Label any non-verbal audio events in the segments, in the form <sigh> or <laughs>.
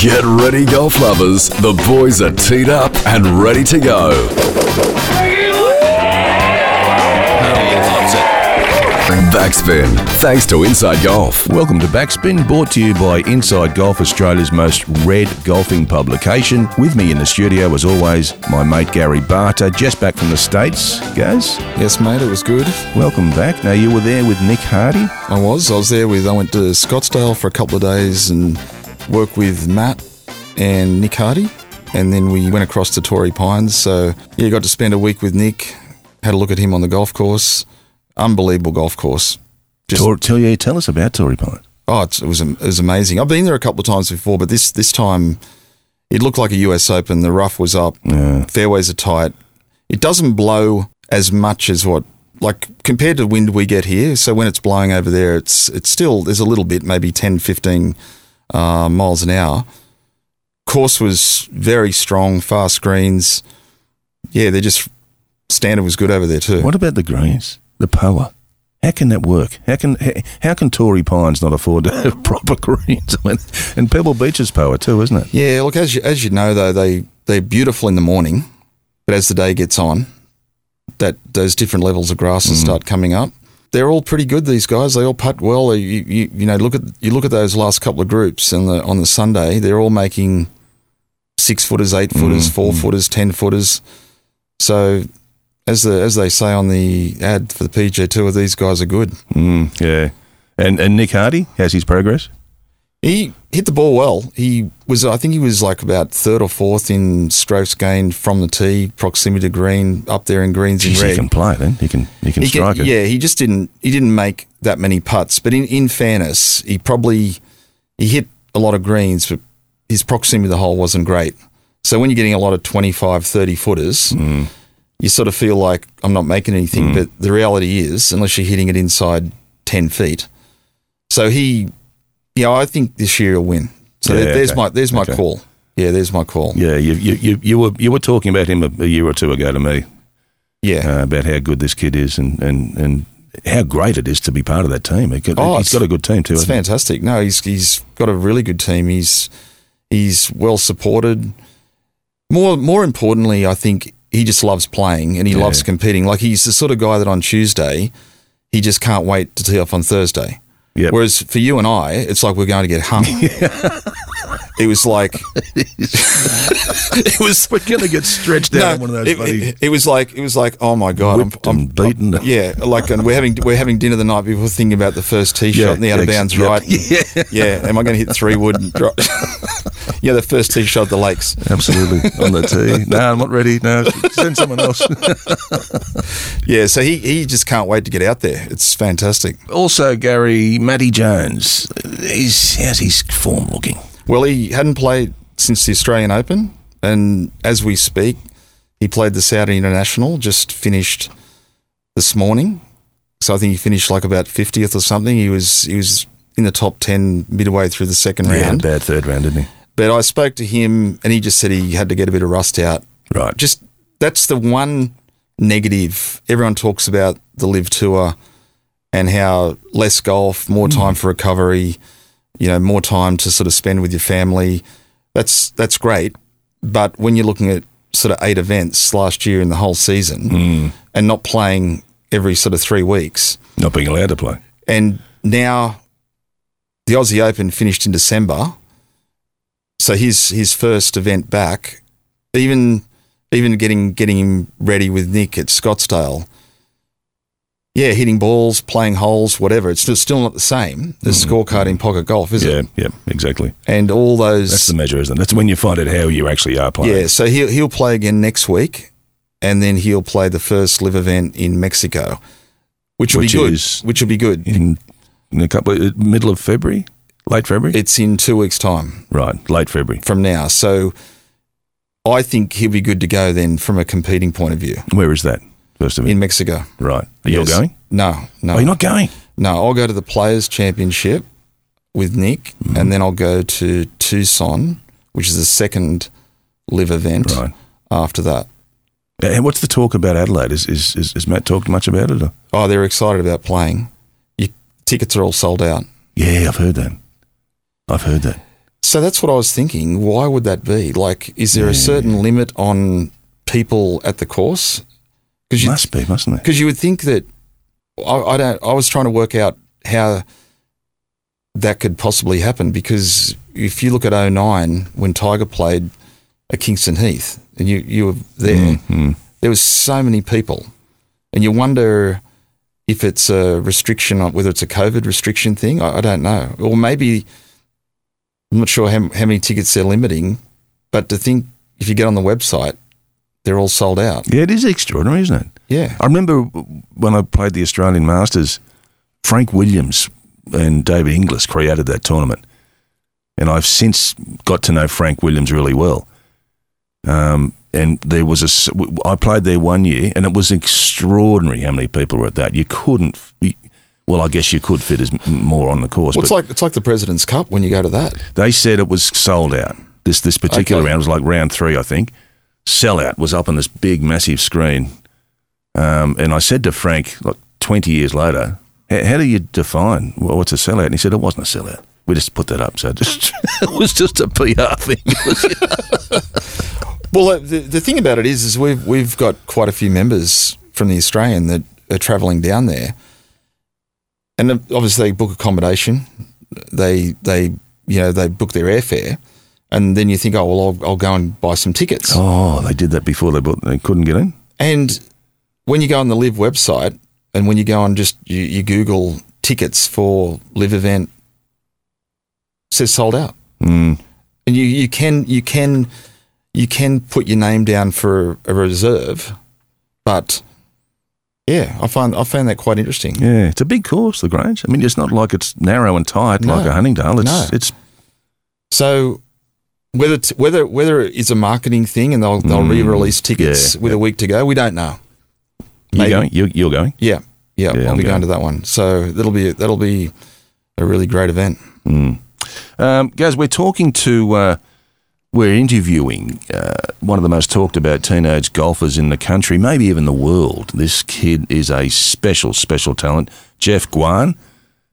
Get ready, golf lovers. The boys are teed up and ready to go. Backspin, thanks to Inside Golf. Welcome to Backspin, brought to you by Inside Golf, Australia's most read golfing publication. With me in the studio, as always, my mate Gary Barter, just back from the States. Gaz, Yes, mate, it was good. welcome back. Now, you were there with Nick Hardy. I was. I was there with, I went to Scottsdale for a couple of days and worked with Matt and Nick Hardy. And then we went across to Torrey Pines. So, yeah, got to spend a week with Nick, had a look at him on the golf course. Unbelievable golf course. Just, Tor- tell, you, tell us about Torrey Pines. oh, it's, it, was, it was amazing. I've been there a couple of times before, but this, this time it looked like a US Open. The rough was up, Yeah. fairways are tight. It doesn't blow as much as what like compared to wind we get here. So when it's blowing over there, it's it's still there's a little bit, maybe 10, 15 uh, miles an hour. Course was very strong, fast greens. Yeah, they're just standard was good over there too. What about the greens? The power? How can that work? How can how, can Torrey Pines not afford to have <laughs> proper greens? I mean, and Pebble Beach is power too, isn't it? Yeah, look as you, as you know though, they they're beautiful in the morning, but as the day gets on, that those different levels of grasses start coming up. They're all pretty good. These guys, they all putt well. You, you you know look at you look at those last couple of groups and the on the Sunday, they're all making six footers, eight footers, four footers, ten footers. So. As the as they say on the ad for the PGA Tour, these guys are good. Mm, yeah. And and Nick Hardy, how's his progress? He hit the ball well. He was, I think, he was like about third or fourth in strokes gained from the tee, proximity to green, up there in greens in Jeez, he can play then. He can he can He strike can- it. yeah, he just didn't. He didn't make that many putts. But in, in fairness, he probably he hit a lot of greens, but his proximity to the hole wasn't great. So when you're getting a lot of 25, 30 footers, Mm. you sort of feel like I'm not making anything. But the reality is, unless you're hitting it inside 10 feet. So he, yeah, I think this year he'll win. So Yeah, there- there's okay. my there's my Okay. call. Yeah, there's my call. Yeah, you, you, you, you were you were talking about him a, a year or two ago to me Yeah. uh, about how good this kid is and, and, and how great it is to be part of that team. He got, Oh, he's got a good team too. It's he? fantastic. No, he's he's got a really good team. He's he's well supported. More more importantly, I think he just loves playing and he Yeah. loves competing. Like he's the sort of guy that on Tuesday he just can't wait to tee off on Thursday. Yep. Whereas for you and I, it's like we're going to get hung. <laughs> it was like <laughs> <laughs> it was We're going to get stretched out on one of those it, bloody it- it was like it was like oh my god, whipped and beaten. yeah, like and we're having we're having dinner the night before, thinking about the first tee Yeah, shot and the out of bounds yep. right. Yeah. yeah. Am I going to hit three wood? And drop? <laughs> yeah, the first tee shot the lakes. Absolutely <laughs> on the tee. No, I'm not ready. No, send someone else. <laughs> Yeah, so he he just can't wait to get out there. It's fantastic. also, Gary Matty Jones. He's, how's his form looking? Well, he hadn't played since the Australian Open, and as we speak, he played the Saudi International. Just finished this morning, so I think he finished like about fiftieth or something. He was he was in the top ten midway through the second Yeah, round. bad third round, didn't he? But I spoke to him, and he just said he had to get a bit of rust out. Right. Just that's the one negative. Everyone talks about the LIV tour and how less golf, more mm. time for recovery, you know, more time to sort of spend with your family. That's that's great. But when you're looking at sort of eight events last year in the whole season mm. and not playing every sort of three weeks, Not being allowed to play. and now the Aussie Open finished in December. So his his first event back, even even getting getting him ready with Nick at Scottsdale. Yeah, hitting balls, playing holes, whatever. It's still still not the same as mm. scorecard in pocket golf, is Yeah, it? yeah, yeah, exactly. And all those That's the measure, isn't it? That's when you find out how you actually are playing. yeah, so he'll he'll play again next week, and then he'll play the first LIV event in Mexico, which will Which be good. which will be good. In, in a couple, of, middle of February, late February, It's in two weeks' time. right? Late February. from now. So I think he'll be good to go then from a competing point of view Where is that? First of all, in Mexico. right? Are you Yes. going? No, no. Oh, you're not going. No, I'll go to the Players Championship with Nick, Mm-hmm. and then I'll go to Tucson, which is the second LIV event Right. after that. And what's the talk about Adelaide? Is is, is, is Matt talked much about it? Or? Oh, they're excited about playing. Your tickets are all sold out. Yeah, I've heard that. I've heard that. So that's what I was thinking. Why would that be? Like, is there a certain limit on people at the course? Because you, Must be, mustn't it? because you would think that I, I don't. I was trying to work out how that could possibly happen because if you look at 09 when Tiger played at Kingston Heath and you you were there, mm-hmm. there was so many people, and you wonder if it's a restriction, on whether it's a COVID restriction thing. I, I don't know, or maybe I'm not sure how, how many tickets they're limiting, but to think if you get on the website, they're all sold out. Yeah, it is extraordinary, isn't it? Yeah. I remember when I played the Australian Masters, Frank Williams and David Inglis created that tournament. And I've since got to know Frank Williams really well. Um, and there was a, I played there one year, and it was extraordinary how many people were at that. You couldn't, you- well, I guess you could fit as more on the course, Well, it's like it's like the President's Cup when you go to that. they said it was sold out. This this particular Okay. round was like round three, I think. Sellout was up on this big, massive screen. Um, and I said to Frank, like 20 years later, "How- how do you define wh- what's a sellout? And he said, it wasn't a sellout. We just put that up. So it, just, <laughs> it was just a PR thing. <laughs> Well, uh, the, the thing about it is, is we've we've got quite a few members from the Australian that are travelling down there, and obviously they book accommodation, they they you know they book their airfare, and then you think, oh well, I'll, I'll go and buy some tickets, oh, they did that before they, bought, they couldn't get in? and when you go on the LIV website, and when you go on just you, you Google tickets for LIV event, it says sold out. Mm. and you, you can you can you can put your name down for a reserve, but yeah, I find I found that quite interesting. Yeah, it's a big course, the Grange. I mean, it's not like it's narrow and tight like a Huntingdale. It's, No. it's So whether it's, whether whether it's a marketing thing and they'll they'll Mm, re-release tickets yeah, with a week to go, we don't know. you going? You, you're going? Yeah, yeah, Yeah, I'll I'm be going. going to that one. So that'll be that'll be a really great event. Um, guys, we're talking to, uh, we're interviewing uh, one of the most talked about teenage golfers in the country, maybe even the world. This kid is a special, special talent. Jeff Guan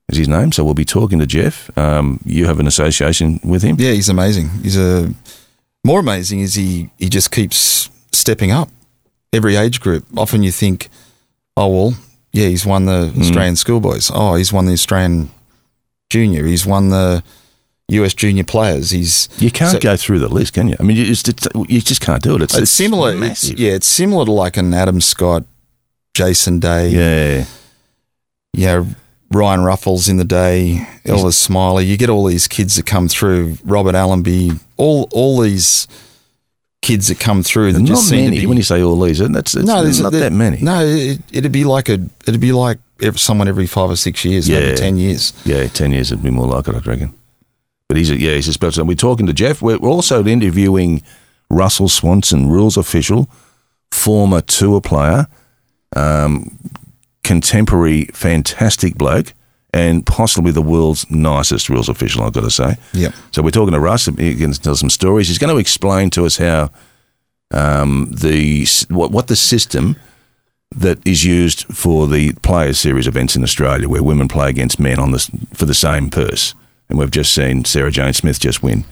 is his name, so we'll be talking to Jeff. Um, you have an association with him? Yeah, he's amazing. He's a more amazing is he he just keeps stepping up every age group. Often you think, oh well, yeah, he's won the Mm. Australian schoolboys. Oh, he's won the Australian junior. He's won the US junior players. He's You can't So- go through the list, can you? I mean, you just, it's, you just can't do it. It's, it's, similar. It's, yeah, it's similar to like an Adam Scott, Jason Day. yeah. yeah, Ryan Ruffels in the day, Elvis Smylie. You get all these kids that come through. Robert Allenby. All all these kids that come through that Not just seem many. to be. When you say all these, that's it's there's- not there- that many. No, it, it'd be like a it'd be like someone every five or six years, Yeah. maybe ten years. Yeah, 10 years would be more like it, I reckon. But he's a, yeah, he's a special. We're talking to Jeff. We're also interviewing Russell Swanson, rules official, former tour player, um, contemporary, fantastic bloke, and possibly the world's nicest rules official, I've got to say. Yep. So we're talking to Russ. He can tell some stories. He's going to explain to us how um, the what, what the system that is used for the Players Series events in Australia, where women play against men on this for the same purse, and we've just seen Sarah Jane Smith just win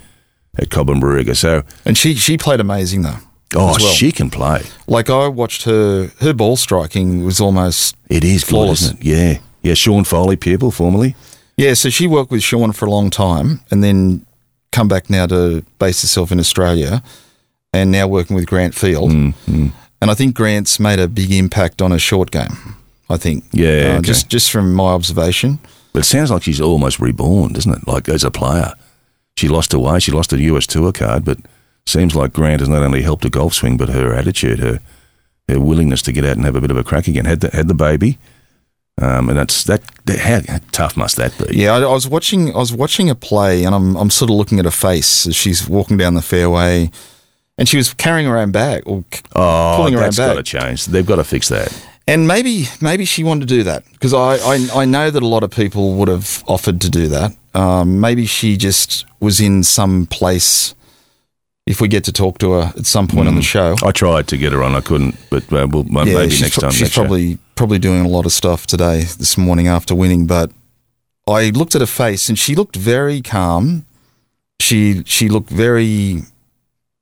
at Cobram Barooga. So, And she she played amazing though. oh, well. she can play. Like I watched her her ball striking was almost It is good, Flawless. isn't it? Yeah, yeah. Sean Foley, pupil formerly. Yeah, so she worked with Sean for a long time and then come back now to base herself in Australia and now working with Grant Field. Mm, And I think Grant's made a big impact on her short game, I think. Yeah, Uh, okay. Just just from my observation. But it sounds like she's almost reborn, doesn't it? Like as a player, she lost her way. She lost a US Tour card, but seems like Grant has not only helped her golf swing, but her attitude, her her willingness to get out and have a bit of a crack again. Had the, had the baby, um, and that's that. that how, tough must that be? Yeah, I, I was watching I was watching her play and I'm I'm sort of looking at her face as she's walking down the fairway and she was carrying her own bag or Oh, pulling her own that's got to change. They've got to fix that. And maybe maybe she wanted to do that because I, I I know that a lot of people would have offered to do that. Um, maybe she just was in some place. If we get to talk to her at some point on the show, I tried to get her on, I couldn't, but uh, we'll, maybe next time. she's next show. probably probably doing a lot of stuff today this morning after winning. But I looked at her face and she looked very calm, she she looked very,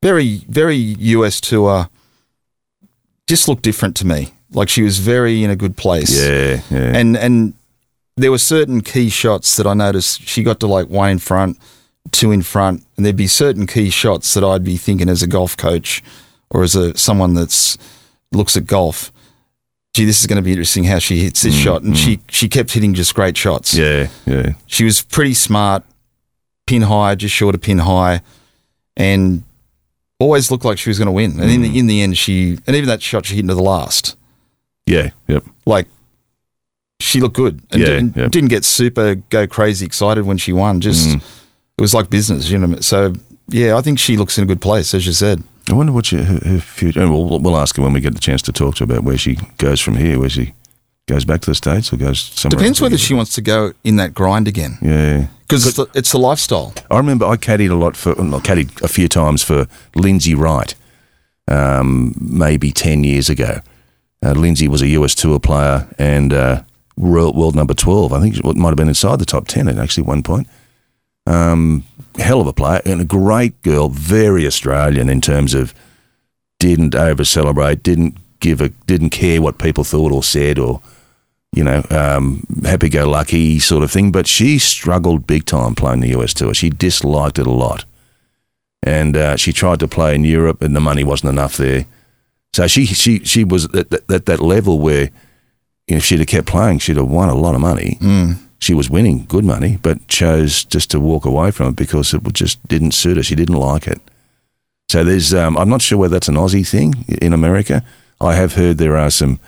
very, very US tour. Just looked different to me. Like she was very in a good place. Yeah, yeah. And and there were certain key shots that I noticed. She got to like one in front, two in front, and there'd be certain key shots that I'd be thinking as a golf coach or as a someone that's looks at golf. Gee, this is going to be interesting how she hits this mm, shot, and she mm. she kept hitting just great shots. yeah, yeah. She was pretty smart, pin high, just short of pin high, and always looked like she was going to win. And in the mm. in the end, she and even that shot she hit into the last, Yeah, yep. like she looked good and Yeah, didn't, yeah. didn't get super go crazy excited when she won. Just Mm. it was like business, you know. So yeah, I think she looks in a good place, as you said. I wonder what she, her, her future. and We'll, we'll ask her when we get the chance to talk to her about where she goes from here. Where she goes back to the states or goes somewhere. Depends whether she wants to go in that grind again Yeah, because it's, the- it's the lifestyle. I remember I caddied a lot for. Well, caddied a few times for Lindsay Wright, um, maybe ten years ago. Uh, Lindsay was a US Tour player and uh, world, world number twelve. I think it might have been inside the top ten at actually one point. Um, hell of a player and a great girl, very Australian in terms of didn't over celebrate, didn't give a, didn't care what people thought or said or you know, um, happy go lucky sort of thing. But she struggled big time playing the US tour. She disliked it a lot. And uh, she tried to play in Europe, and the money wasn't enough there. So she she she was at that, that, that level where you know, if she'd have kept playing, she'd have won a lot of money. Mm. She was winning good money, but chose just to walk away from it because it just didn't suit her. She didn't like it. So there's, um, I'm not sure whether that's an Aussie thing in America. I have heard there are some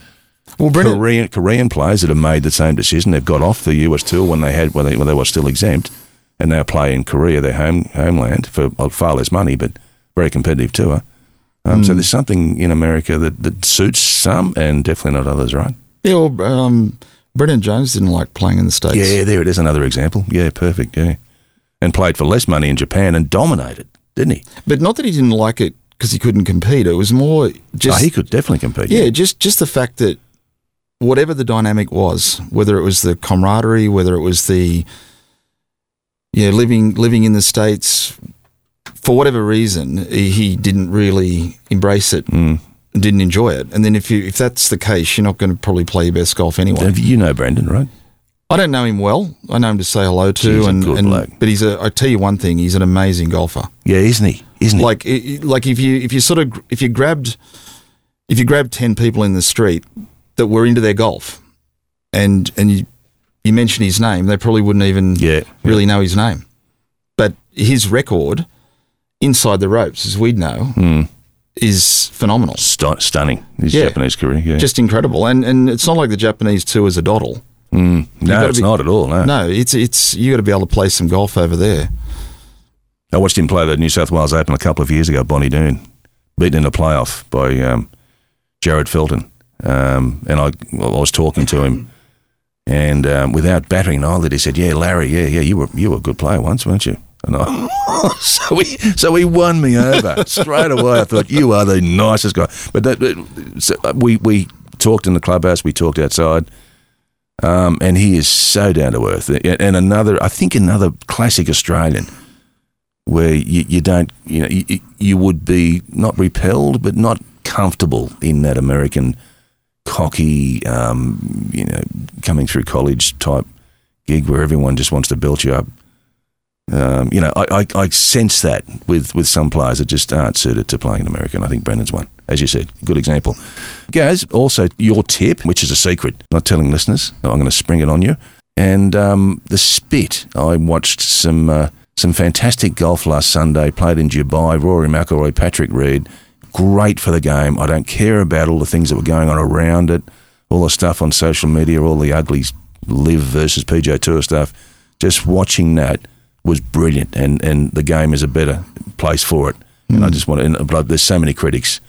Well, Brendan, Korean Korean players that have made the same decision. They've got off the US tour when they had when they, when they were still exempt, and now play in Korea, their home homeland, for uh, far less money, but very competitive tour. Um, So there's something in America that, that suits some and definitely not others, right? yeah, well, um, Brendan Jones didn't like playing in the states. Yeah, there it is, another example. Yeah, perfect. Yeah, and played for less money in Japan and dominated, didn't he? But not that he didn't like it because he couldn't compete. It was more just oh, he could definitely compete. yeah, just just the fact that whatever the dynamic was, whether it was the camaraderie, whether it was the yeah living living in the states, for whatever reason, he, he didn't really embrace it, Mm. didn't enjoy it. And then if you if that's the case, you're not going to probably play your best golf anyway. You know Brendan, right? I don't know him well. I know him to say hello to, He's and, and but he's a. I tell you one thing, he's an amazing golfer. Yeah, isn't he? Isn't he? like like if you if you sort of if you grabbed if you grabbed 10 people in the street that were into their golf and and you you mention his name they probably wouldn't even yeah, really know his name but his record inside the ropes as we'd know Mm. is phenomenal Stu- stunning. His Yeah. Japanese career. Yeah. just incredible and and it's not like the Japanese tour is a doddle Mm. No, it's be- not at all. No. no it's it's you got to be able to play some golf over there I watched him play the New South Wales Open a couple of years ago, Bonnie Doon, beaten in a playoff by um, Jarryd Felton. Um, and I, well, I was talking to him, and um, without battering an eyelid, he said, "Yeah, Larry, yeah, yeah, you were you were a good player once, weren't you?" And I, <laughs> so he so he won me over straight away. I thought you are the nicest guy. But that, so uh, we we talked in the clubhouse, we talked outside. Um, and he is so down to earth. And another, I think, another classic Australian where you, you don't, you know, you, you would be not repelled, but not comfortable in that American cocky, um, you know, coming through college type gig where everyone just wants to belt you up. Um, you know, I, I, I sense that with, with some players that just aren't suited to playing in American. I think Brendan's one, as you said, good example. Gaz, also your tip, which is a secret, not telling listeners. I'm going to spring it on you. And um, the spit. I watched some uh, some fantastic golf last Sunday. Played in Dubai. Rory McIlroy, Patrick Reed. Great for the game. I don't care about all the things that were going on around it, all the stuff on social media, all the ugly LIV versus PGA Tour stuff. Just watching that was brilliant, and, and the game is a better place for it. And I just want to. But there's so many critics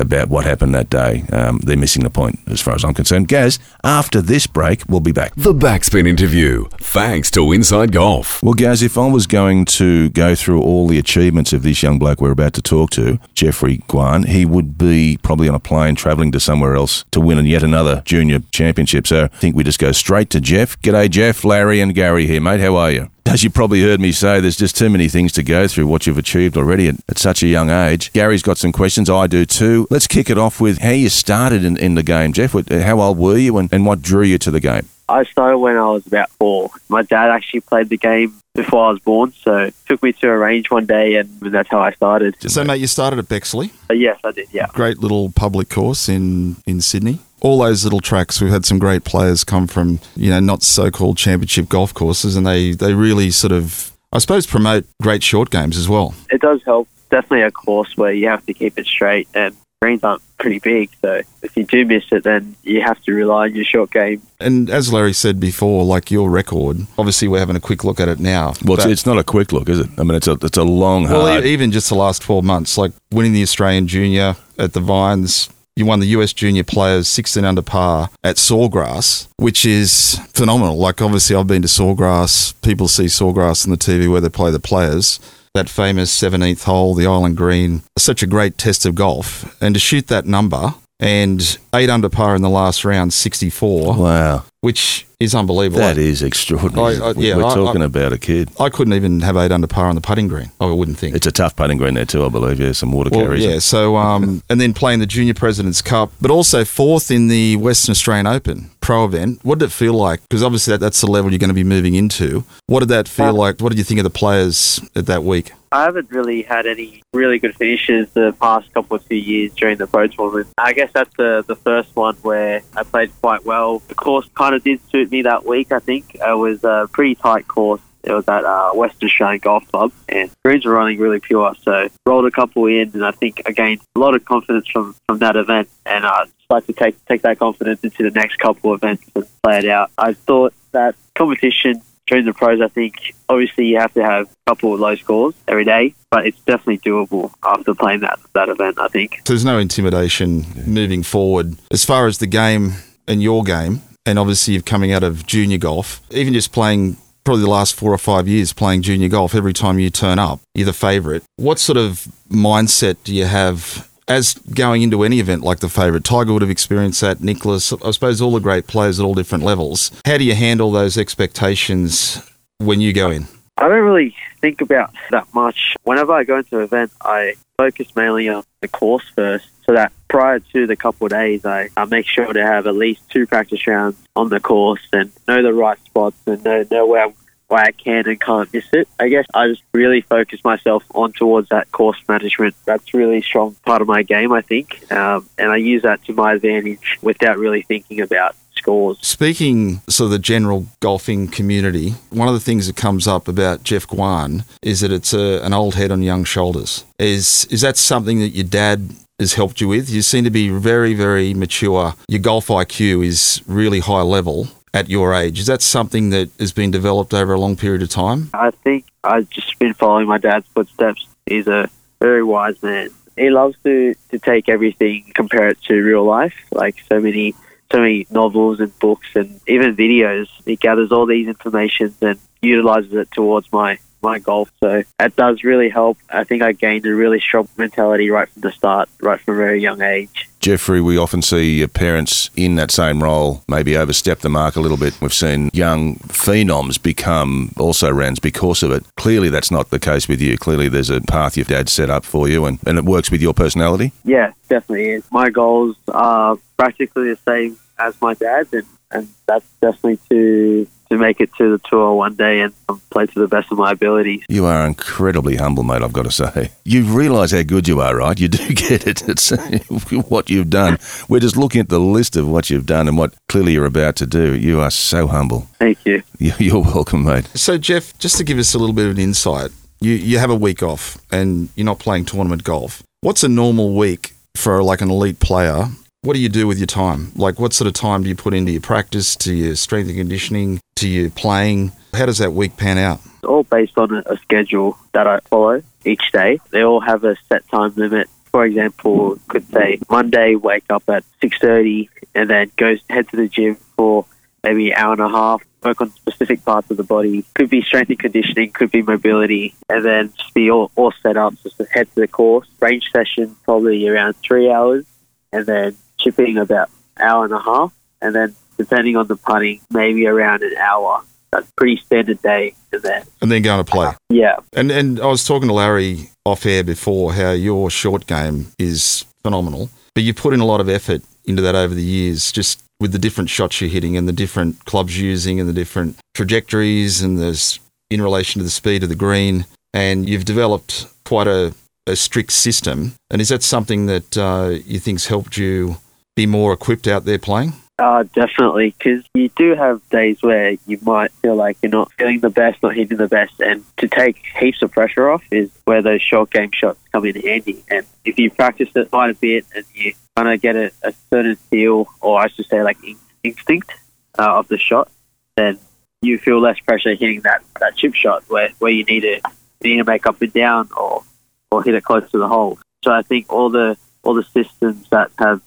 about what happened that day. Um, they're missing the point as far as I'm concerned. Gaz, after this break, we'll be back. The Backspin Interview, thanks to Inside Golf. Well, Gaz, if I was going to go through all the achievements of this young bloke we're about to talk to, Jeffrey Guan, he would be probably on a plane travelling to somewhere else to win yet another junior championship. So I think we just go straight to Jeff. G'day, Jeff, Larry, and Gary here, mate. How are you? As you probably heard me say, there's just too many things to go through what you've achieved already at, at such a young age. Gary's got some questions. I do too. Let's kick it off with how you started in, in the game, Jeff. How old were you and, and what drew you to the game? I started when I was about four. My dad actually played the game before I was born, so took me to a range one day, and that's how I started. So, mate, you started at Bexley, But yes, I did. Yeah. great little public course in in Sydney. All those little tracks, we've had some great players come from, you know, not so-called championship golf courses, and they they really sort of, I suppose, promote great short games as well. It does help. Definitely a course where you have to keep it straight, and greens aren't pretty big, so if you do miss it, then you have to rely on your short game. And as Larry said before, like your record, obviously we're having a quick look at it now. Well, it's, it's not a quick look, is it? I mean, it's a it's a long, haul. Well, hard. even just the last 12 months, like winning the Australian Junior at the Vines, you won the US Junior Players 16 under par at Sawgrass, which is phenomenal. Like, obviously, I've been to Sawgrass. People see Sawgrass on the TV where they play the players. That famous 17th hole, the Island Green, such a great test of golf. And to shoot that number and eight under par in the last round, 64, wow, which is unbelievable. that is extraordinary. I- I- We- yeah, We're I- talking I- about a kid. I couldn't even have eight under par on the putting green. I wouldn't think. It's a tough putting green there too, I believe. Yeah, some water Well, carries. yeah. So, um, <laughs> and then playing the Junior Presidents Cup, but also fourth in the Western Australian Open pro event. What did it feel like? Because obviously that, that's the level you're going to be moving into. What did that feel Uh, like? What did you think of the players at that week? I haven't really had any really good finishes the past couple of two years during the pro tournament. I guess that's the the first one where I played quite well. The course kind of did suit me that week. I think it was a pretty tight course. It was at uh, Western Australian Golf Club, and greens were running really pure. So rolled a couple in, and I think I gained a lot of confidence from from that event. And I'd like to take take that confidence into the next couple of events and play it out. I thought that competition during the pros, I think obviously you have to have a couple of low scores every day, but it's definitely doable after playing that that event. I think. So there's no intimidation moving forward as far as the game and your game, and obviously coming out of junior golf, even just playing. Probably the last four or five years playing junior golf, every time you turn up, you're the favourite. What sort of mindset do you have as going into any event like the favourite? Tiger would have experienced that. Nicklaus, I suppose, all the great players at all different levels. How do you handle those expectations when you go in? I don't really think about that much. Whenever I go into an event, I focus mainly on the course first, so that prior to the couple of days, I, I make sure to have at least two practice rounds on the course and know the right spots and know, know where, where I can and can't miss it. I guess I just really focus myself on towards that course management. That's really strong part of my game, I think, um, and I use that to my advantage without really thinking about scores. Speaking sort of the general golfing community, one of the things that comes up about Jeff Guan is that it's a, an old head on young shoulders. Is is that something that your dad has helped you with? You seem to be very, very mature. Your golf IQ is really high level at your age. Is that something that has been developed over a long period of time? I think I've just been following my dad's footsteps. He's a very wise man. He loves to, to take everything, compare it to real life, like so many so many novels and books and even videos. It gathers all these information and utilizes it towards my my golf. So that does really help. I think I gained a really strong mentality right from the start, right from a very young age. Jeffrey, we often see parents in that same role maybe overstep the mark a little bit. We've seen young phenoms become also rans because of it. Clearly, that's not the case with you. Clearly, there's a path your dad set up for you, and, and it works with your personality. Yeah, definitely is. My goals are practically the same as my dad, and, and that's definitely to to make it to the tour one day and um, play to the best of my abilities. You are incredibly humble, mate, I've got to say. You realise how good you are, right? You do <laughs> get it. It's <laughs> what you've done. We're just looking at the list of what you've done and what clearly you're about to do. You are so humble. Thank you. <laughs> You- You're welcome, mate. So, Jeff, just to give us a little bit of an insight, you, you have a week off and you're not playing tournament golf. What's a normal week for like an elite player? What do you do with your time? Like, what sort of time do you put into your practice, to your strength and conditioning, to your playing? How does that week pan out? It's all based on a, schedule that I follow each day. They all have a set time limit. For example, could say Monday wake up at six thirty and then go head to the gym for maybe an hour and a half, work on specific parts of the body. Could be strength and conditioning, could be mobility, and then just be all, all set up just head to the course. Range session probably around three hours, and then chipping about hour and a half, and then depending on the putting, maybe around an hour. that's pretty standard day for that. and then going to play. yeah. And and I was talking to Larry off air before how your short game is phenomenal, but you put in a lot of effort into that over the years, just with the different shots you're hitting and the different clubs you're using and the different trajectories and there's in relation to the speed of the green, and you've developed quite a, a strict system. And is that something that uh, you think's helped you be more equipped out there playing? Uh, definitely, because you do have days where you might feel like you're not feeling the best, not hitting the best, and to take heaps of pressure off is where those short game shots come in handy. And if you practice it quite a bit and you kind of get a, a certain feel, or I should say, like in- instinct uh, of the shot, then you feel less pressure hitting that, that chip shot where, where you need to you need to make up and down or or hit it close to the hole. So I think all the all the systems that have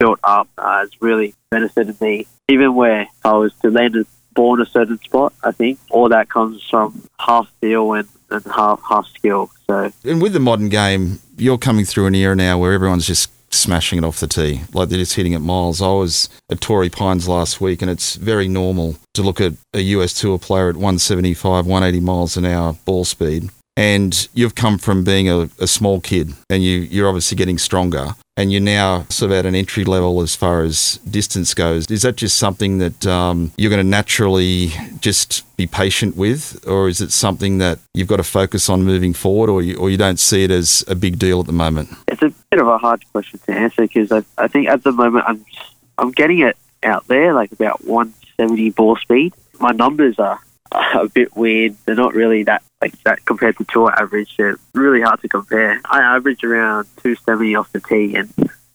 built up uh, has really benefited me. Even where I was to land a ball in a certain spot, I think all that comes from half feel and, and half half skill. So And with the modern game, you're coming through an era now where everyone's just smashing it off the tee, like they're just hitting it miles. I was at Torrey Pines last week, and it's very normal to look at a US Tour player at 175, 180 miles an hour ball speed. And you've come from being a, a small kid, and you, you're obviously getting stronger, and you're now sort of at an entry level as far as distance goes. Is that just something that um, you're going to naturally just be patient with, or is it something that you've got to focus on moving forward, or you, or you don't see it as a big deal at the moment? it's a bit of a hard question to answer because I, I think at the moment I'm I'm getting it out there like about 170 ball speed. My numbers are <laughs> a bit weird. They're not really that like that compared to tour average. They're really hard to compare. I average around 270 off the tee, and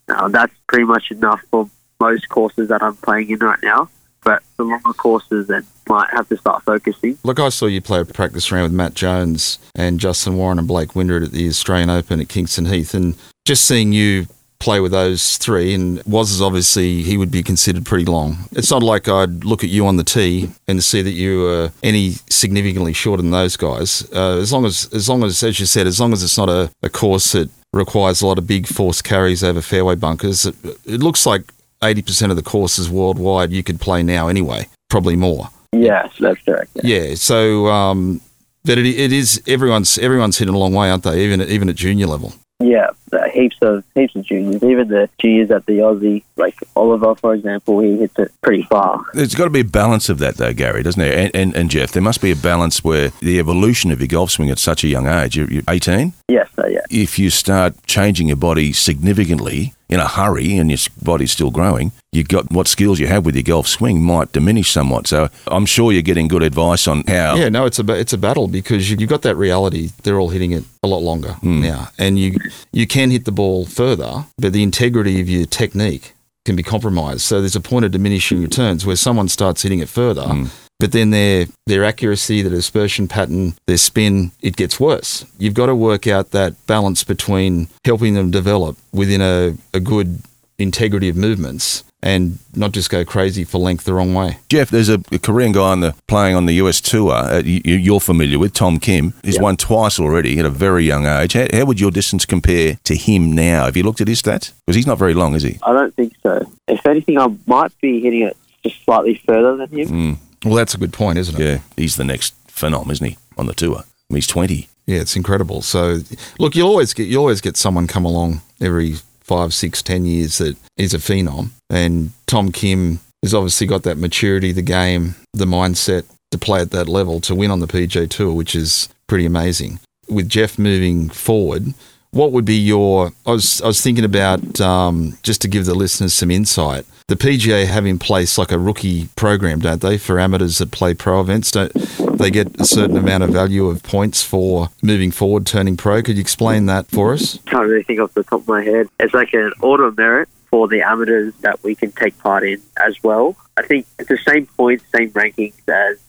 uh, that's pretty much enough for most courses that I'm playing in right now. But the longer courses, then might have to start focusing. Look, I saw you play a practice round with Matt Jones and Justin Warren and Blake Windred at the Australian Open at Kingston Heath, and just seeing you play with those three, and was is obviously he would be considered pretty long. It's not like I'd look at you on the tee and see that you were any significantly shorter than those guys. Uh, as long as, as long as, as you said, as long as it's not a, a course that requires a lot of big force carries over fairway bunkers, it, it looks like 80% of the courses worldwide you could play now anyway, probably more. Yes, that's correct. yeah. Yeah. So, um, but it, it is everyone's everyone's hitting a long way, aren't they? Even even at junior level. Yeah, uh, heaps of heaps of juniors. Even the juniors at the Aussie, like Oliver, for example, he hits it pretty far. There's got to be a balance of that, though, Gary, doesn't there? And, and, and Jeff, there must be a balance where the evolution of your golf swing at such a young age, you're, you're 18, Yes, uh, yeah, if you start changing your body significantly in a hurry and your body's still growing, you've got what skills you have with your golf swing might diminish somewhat. So I'm sure you're getting good advice on how. Yeah. No, it's a it's a battle because you, you've got that reality. They're all hitting it a lot longer hmm. now, and you you can hit the ball further, but the integrity of your technique can be compromised. So there's a point of diminishing returns where someone starts hitting it further. Hmm. But then their their accuracy, their dispersion pattern, their spin, it gets worse. You've got to work out that balance between helping them develop within a, a good integrity of movements and not just go crazy for length the wrong way. Jeff, there's a, a Korean guy on the playing on the US tour. Uh, you, you're familiar with Tom Kim. He's Yeah. won twice already at a very young age. How, how would your distance compare to him now? Have you looked at his stats? Because he's not very long, is he? I don't think so. If anything, I might be hitting it just slightly further than him. Well, that's a good point, isn't it? Yeah, he's the next phenom, isn't he, on the tour? He's 20. Yeah, it's incredible. So, look, you'll always get you always get someone come along every five, six, ten years that is a phenom, and Tom Kim has obviously got that maturity, the game, the mindset to play at that level to win on the PGA Tour, which is pretty amazing. With Jeff moving forward, what would be your? I was I was thinking about um, just to give the listeners some insight. The PGA have in place like a rookie program, don't they, for amateurs that play pro events? Don't they get a certain amount of value of points for moving forward, turning pro? Could you explain that for us? Can't really think off the top of my head. It's like an order merit for the amateurs that we can take part in as well. I think it's the same points, same rankings as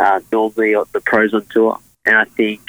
uh, normally the pros on tour. And I think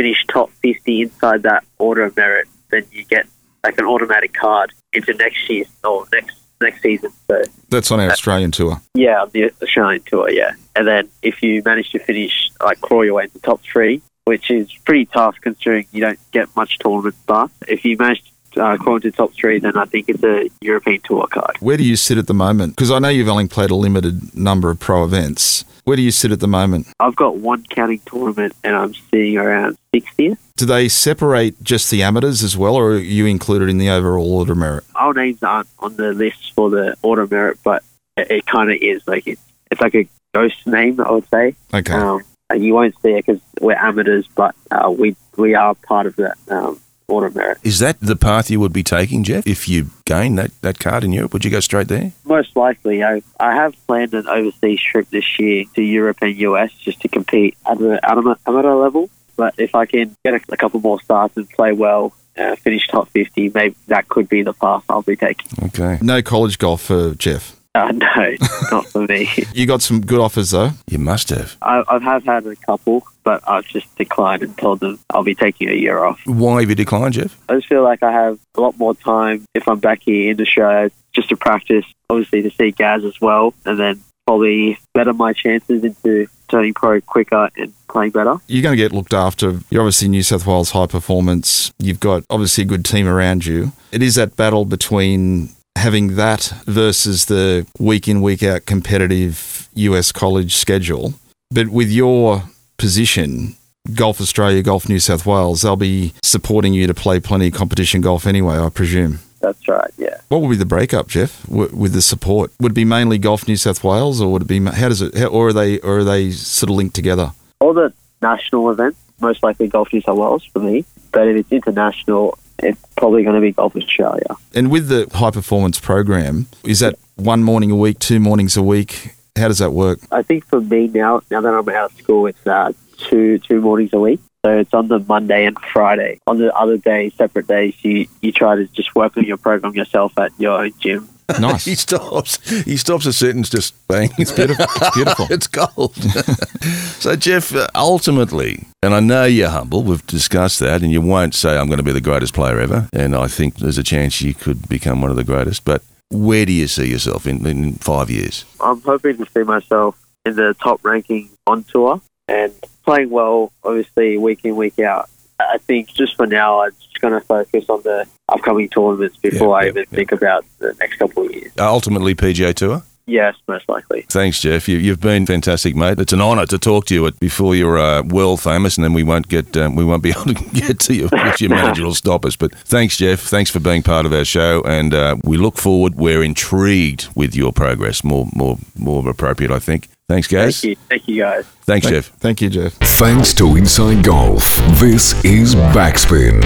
finish top 50 inside that order of merit, then you get like an automatic card into next year or next next season. So That's on our Australian tour. Yeah, on the Australian tour, yeah. And then if you manage to finish, like, claw your way into top three, which is pretty tough considering you don't get much tournament stuff. If you manage uh, according to top three, then I think it's a European Tour card. Where do you sit at the moment? Because I know you've only played a limited number of pro events. Where do you sit at the moment? I've got one counting tournament, and I'm sitting around 60th. Do they separate just the amateurs as well, or are you included in the overall order merit? Our names aren't on the list for the order merit, but it, it kind of is like it's, it's like a ghost name, I would say. Okay. Um, and you won't see it because we're amateurs, but uh, we we are part of that um, order merit. Is that the path you would be taking, Jeff? If you gain that, that card in Europe, would you go straight there? Most likely, I I have planned an overseas trip this year to Europe and US just to compete at the amateur, amateur level. But if I can get a, a couple more starts and play well, uh, finish top 50, maybe that could be the path I'll be taking. Okay. No college golf for Jeff. <laughs> Uh, no, not for me. <laughs> You got some good offers though. You must have. I, I have had a couple, but I've just declined and told them I'll be taking a year off. Why have you declined, Jeff? I just feel like I have a lot more time if I'm back here in Australia just to practice, obviously to see Gaz as well, and then probably better my chances into turning pro quicker and playing better. You're going to get looked after. You're obviously New South Wales high performance. You've got obviously a good team around you. It is that battle between having that versus the week in, week out competitive US college schedule. But with your position, Golf Australia, Golf New South Wales, they'll be supporting you to play plenty of competition golf anyway, I presume. That's right, yeah. What would be the breakup, Jeff, w- with the support? Would it be mainly Golf New South Wales, or would it be how does it, how, or are they, or are they sort of linked together? All the national events, most likely Golf New South Wales for me, but if it's international, it's probably going to be Golf Australia. And with the high performance program, is that one morning a week, two mornings a week? How does that work? I think for me now, now that I'm out of school, it's uh, two two mornings a week. So it's on the Monday and Friday. On the other days, separate days, you, you try to just work on your program yourself at your own gym. <laughs> he stops. He stops a sentence just bang. It's beautiful. It's beautiful. <laughs> it's gold. <laughs> so, Jeff, uh, ultimately, and I know you're humble, we've discussed that, and you won't say, I'm going to be the greatest player ever. And I think there's a chance you could become one of the greatest. But where do you see yourself in, in five years? I'm hoping to see myself in the top ranking on tour and playing well, obviously, week in, week out. I think just for now, I'm just going to focus on the upcoming tournaments before I even think about the next couple of years. Uh, ultimately, PGA Tour? Yes, most likely. Thanks, Jeff. You, you've been fantastic, mate. It's an honour to talk to you at, before you're uh, world famous, and then we won't get um, we won't be <laughs> able to get to you. Your manager will stop us. But thanks, Jeff. Thanks for being part of our show, and uh, we look forward. We're intrigued with your progress. More, more, more appropriate, I think. Thanks, guys. Thank you. Thank you, guys. Thanks, Thank, Jeff. thank you, Jeff. Thanks to Inside Golf, this is Backspin.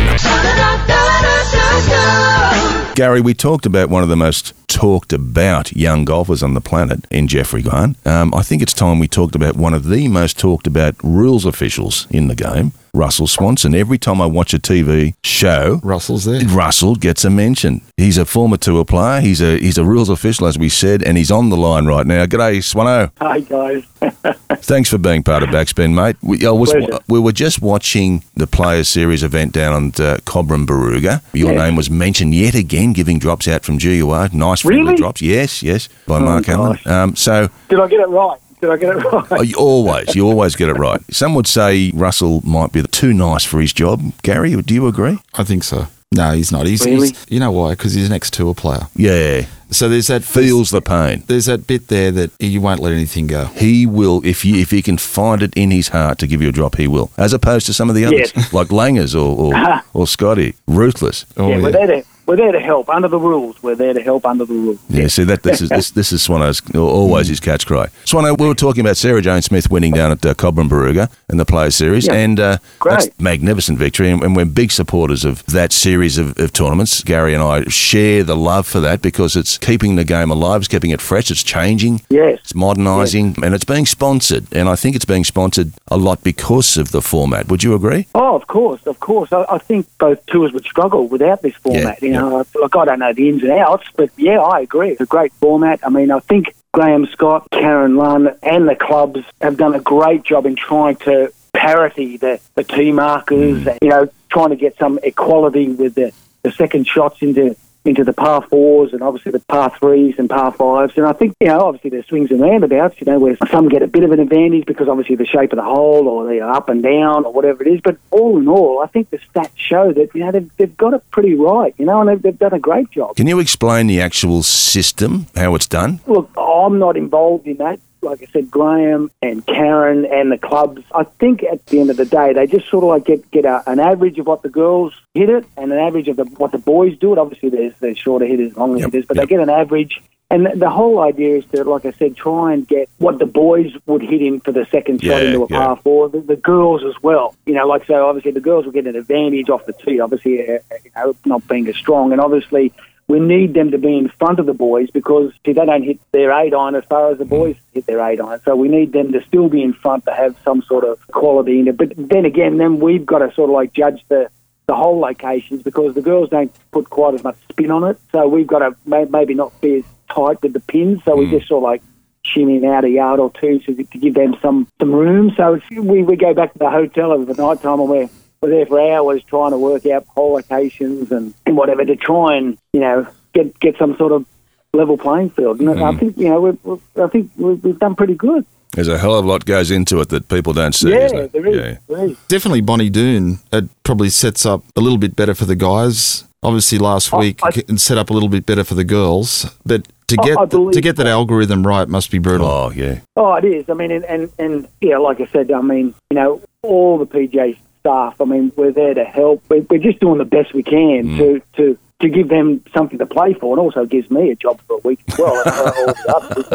Gary, we talked about one of the most talked about young golfers on the planet in Jeffrey Grant. Um, I think it's time we talked about one of the most talked about rules officials in the game, Russell Swanson. Every time I watch a TV show, Russell's there. Russell gets a mention. He's a former tour player. He's a he's a rules official, as we said, and he's on the line right now. G'day, Swano. Hi guys. <laughs> Thanks for being part of Backspin, mate. We, I was, Pleasure. we were just watching the Players Series event down on uh, Cobram Barooga. Your Yeah. name was mentioned yet again, giving drops out from GUR. Nice friendly Really? drops. Yes, yes, by Oh, Mark Allen. Um, so Did I get it right? Did I get it right? oh, you always, you always get it right. Some would say Russell might be too nice for his job. Gary, do you agree? I think so. No, he's not. He's, Really? he's you know why? Because he's an ex-tour player. Yeah, So there's that feels the pain. There's that bit there that you won't let anything go. He will, if you if he can find it in his heart to give you a drop, he will. As opposed to some of the others, Yes. like Langers or or, <laughs> or Scotty, ruthless. Oh, yeah, we're there to we're there to help under the rules. We're there to help under the rules. Yeah, see that this is this, this is Swano's always his catch cry. Swano, we were talking about Sarah Jane Smith winning down at uh, Cobram Barooga in the Players Series, Yeah. and uh, Great. that's magnificent victory, and, and we're big supporters of that series of, of tournaments. Gary and I share the love for that because it's keeping the game alive, it's keeping it fresh, it's changing. Yes. It's modernising and it's being sponsored, and I think it's being sponsored a lot because of the format. Would you agree? Oh, of course, of course. I, I think both tours would struggle without this format. Yeah, you uh, know, like I don't know the ins and outs, but yeah, I agree. It's a great format. I mean, I think Graham Scott, Karen Lunn, and the clubs have done a great job in trying to parity the the tee markers. Mm. You know, trying to get some equality with the the second shots into into the par fours and obviously the par threes and par fives. And I think, you know, obviously there's swings and roundabouts, you know, where some get a bit of an advantage because obviously the shape of the hole or they're up and down or whatever it is. But all in all, I think the stats show that, you know, they've, they've got it pretty right, you know, and they've, they've done a great job. Can you explain the actual system, how it's done? Look, I'm not involved in that. Like I said, Graham and Karen and the clubs. I think at the end of the day, they just sort of like get get a, an average of what the girls hit it and an average of the, what the boys do it. Obviously, there's there's shorter hitters, longer Yep, hitters, but yep. they get an average. And the, the whole idea is to, like I said, try and get what the boys would hit in for the second shot Yeah, into a yeah. par four. The, the girls as well. You know, like so. Obviously, the girls will get an advantage off the tee. Obviously, uh, you know, not being as strong, and obviously we need them to be in front of the boys because see, they don't hit their eight iron as far as the hmm. boys hit their eight iron. So we need them to still be in front to have some sort of quality in it. But then again, then we've got to sort of like judge the the whole locations because the girls don't put quite as much spin on it. So we've got to may, maybe not be as tight with the pins. So we hmm. just sort of like shimmying out a yard or two to, to give them some, some room. So we, we go back to the hotel over the night time and we're, we're there for hours trying to work out hole locations and, and whatever to try and, you know, get, get some sort of level playing field. And I hmm. think, you know, we've, we've, I think we've, we've done pretty good. There's a hell of a lot goes into it that people don't see, yeah, isn't it? there is. Yeah. There is. Definitely Bonnie Doon. It probably sets up a little bit better for the guys. Obviously, last I- week I- and set up a little bit better for the girls. But to get I believe to get that algorithm right must be brutal. Oh, yeah. Oh, it is. I mean, and, and, and yeah, like I said, I mean, you know, all the PGA staff, I mean, we're there to help. We're, we're just doing the best we can mm. to, to, to give them something to play for, and also gives me a job for a week as well. and uh, all the others.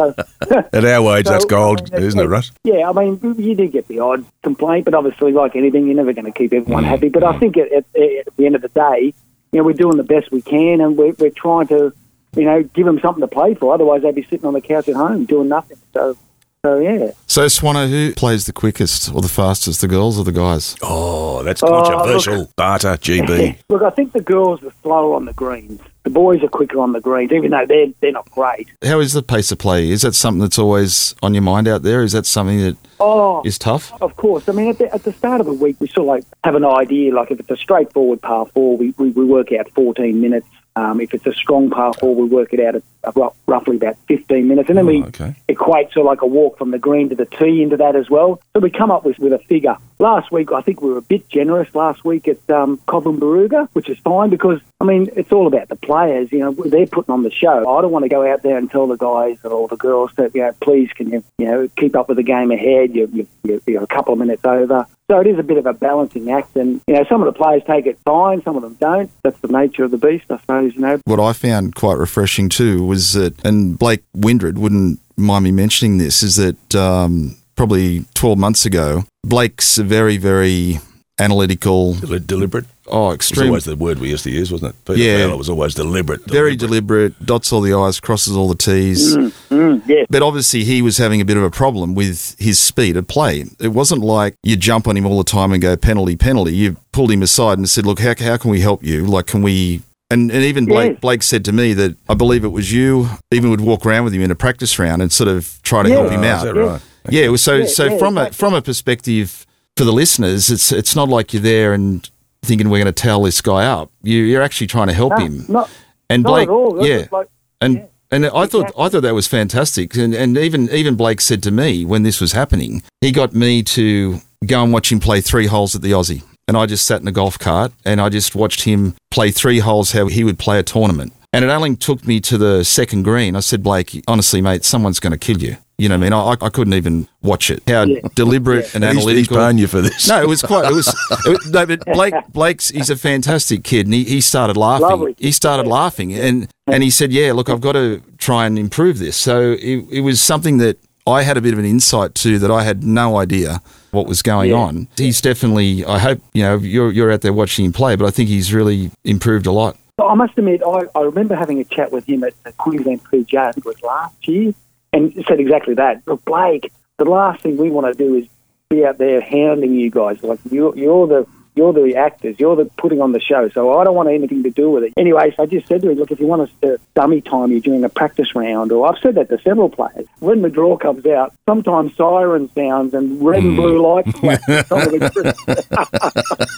So, <laughs> <laughs> At our age, that's gold, I mean, isn't it, Russ? Yeah, I mean, you do get the odd complaint, but obviously, like anything, you're never going to keep everyone mm. happy. But I mm. think at, at, at the end of the day, you know, we're doing the best we can, and we're, we're trying to, you know, give them something to play for. Otherwise, they'd be sitting on the couch at home doing nothing. So, so yeah. So, Swanner, who plays the quickest or the fastest, the girls or the guys? Oh, that's Oh, controversial. Barter, GB. <laughs> Look, I think the girls are slower on the greens. The boys are quicker on the greens, even though they're they're not great. How is the pace of play? Is that something that's always on your mind out there? Is that something that Oh, is tough? Of course. I mean, at the, at the start of the week, we sort of like have an idea. Like if it's a straightforward par four, we, we, we work out 14 minutes. Um, if it's a strong par four, we work it out at at roughly about 15 minutes. And then we Oh, okay. equate sort of like a walk from the green to the tee into that as well. So we come up with, with a figure. Last week, I think we were a bit generous last week at um, Cobram Barooga, which is fine because, I mean, it's all about the players. You know, they're putting on the show. I don't want to go out there and tell the guys or the girls that, you know, please can you, you know, keep up with the game ahead. You're, you, you- you're a couple of minutes over. So it is a bit of a balancing act. And, you know, some of the players take it fine, some of them don't. That's the nature of the beast, I suppose, you know. What I found quite refreshing too was that, and Blake Windred wouldn't mind me mentioning this, is that um, probably 12 months ago, Blake's a very, very analytical, Del- deliberate. Oh, It was always the word we used to use, wasn't it? Peter Yeah. Fowler was always deliberate. very deliberate, dots all the I's, crosses all the T's. Mm, yeah. But obviously, he was having a bit of a problem with his speed of play. It wasn't like you jump on him all the time and go penalty, penalty. You pulled him aside and said, "Look, how, how can we help you? Like, can we?" And, and even Blake, Yes. Blake said to me that I believe it was you. Even would walk around with him in a practice round and sort of try to Yeah. help him Oh, out. Is that Yeah. right? Yeah, it was so Yeah, so yeah, from a from a perspective for the listeners, it's it's not like you're there and thinking we're going to towel this guy up. You, you're actually trying to help No, him. not, and not Blake, at all. Yeah, like- and Yeah. and I thought I thought that was fantastic. And and even even Blake said to me when this was happening, he got me to go and watch him play three holes at the Aussie. And I just sat in a golf cart and I just watched him play three holes how he would play a tournament. And it only took me to the second green. I said, Blake, honestly, mate, someone's going to kill you. You know what I mean? I, I couldn't even watch it. How Yeah. deliberate and He's, he's analytical. paying you for this. No, it was quite. It was. It, was- no, but Blake. Blake's. He's a fantastic kid, and he, he started laughing. Lovely. He started laughing, and and he said, "Yeah, look, I've got to try and improve this." So it, it was something that I had a bit of an insight to that I had no idea what was going Yeah. on. He's definitely. I hope you know you're you're out there watching him play, but I think he's really improved a lot. I must admit, I, I remember having a chat with him at the Queensland PGA, I think it was last year, and said exactly that. Look, Blake, the last thing we want to do is be out there hounding you guys. Like you're, you're the you're the actors, you're the putting on the show. So I don't want anything to do with it. Anyway, so I just said to him, look, if you want us to dummy time you during a practice round, or I've said that to several players, when the draw comes out, sometimes siren sounds and red and blue lights flash. <laughs>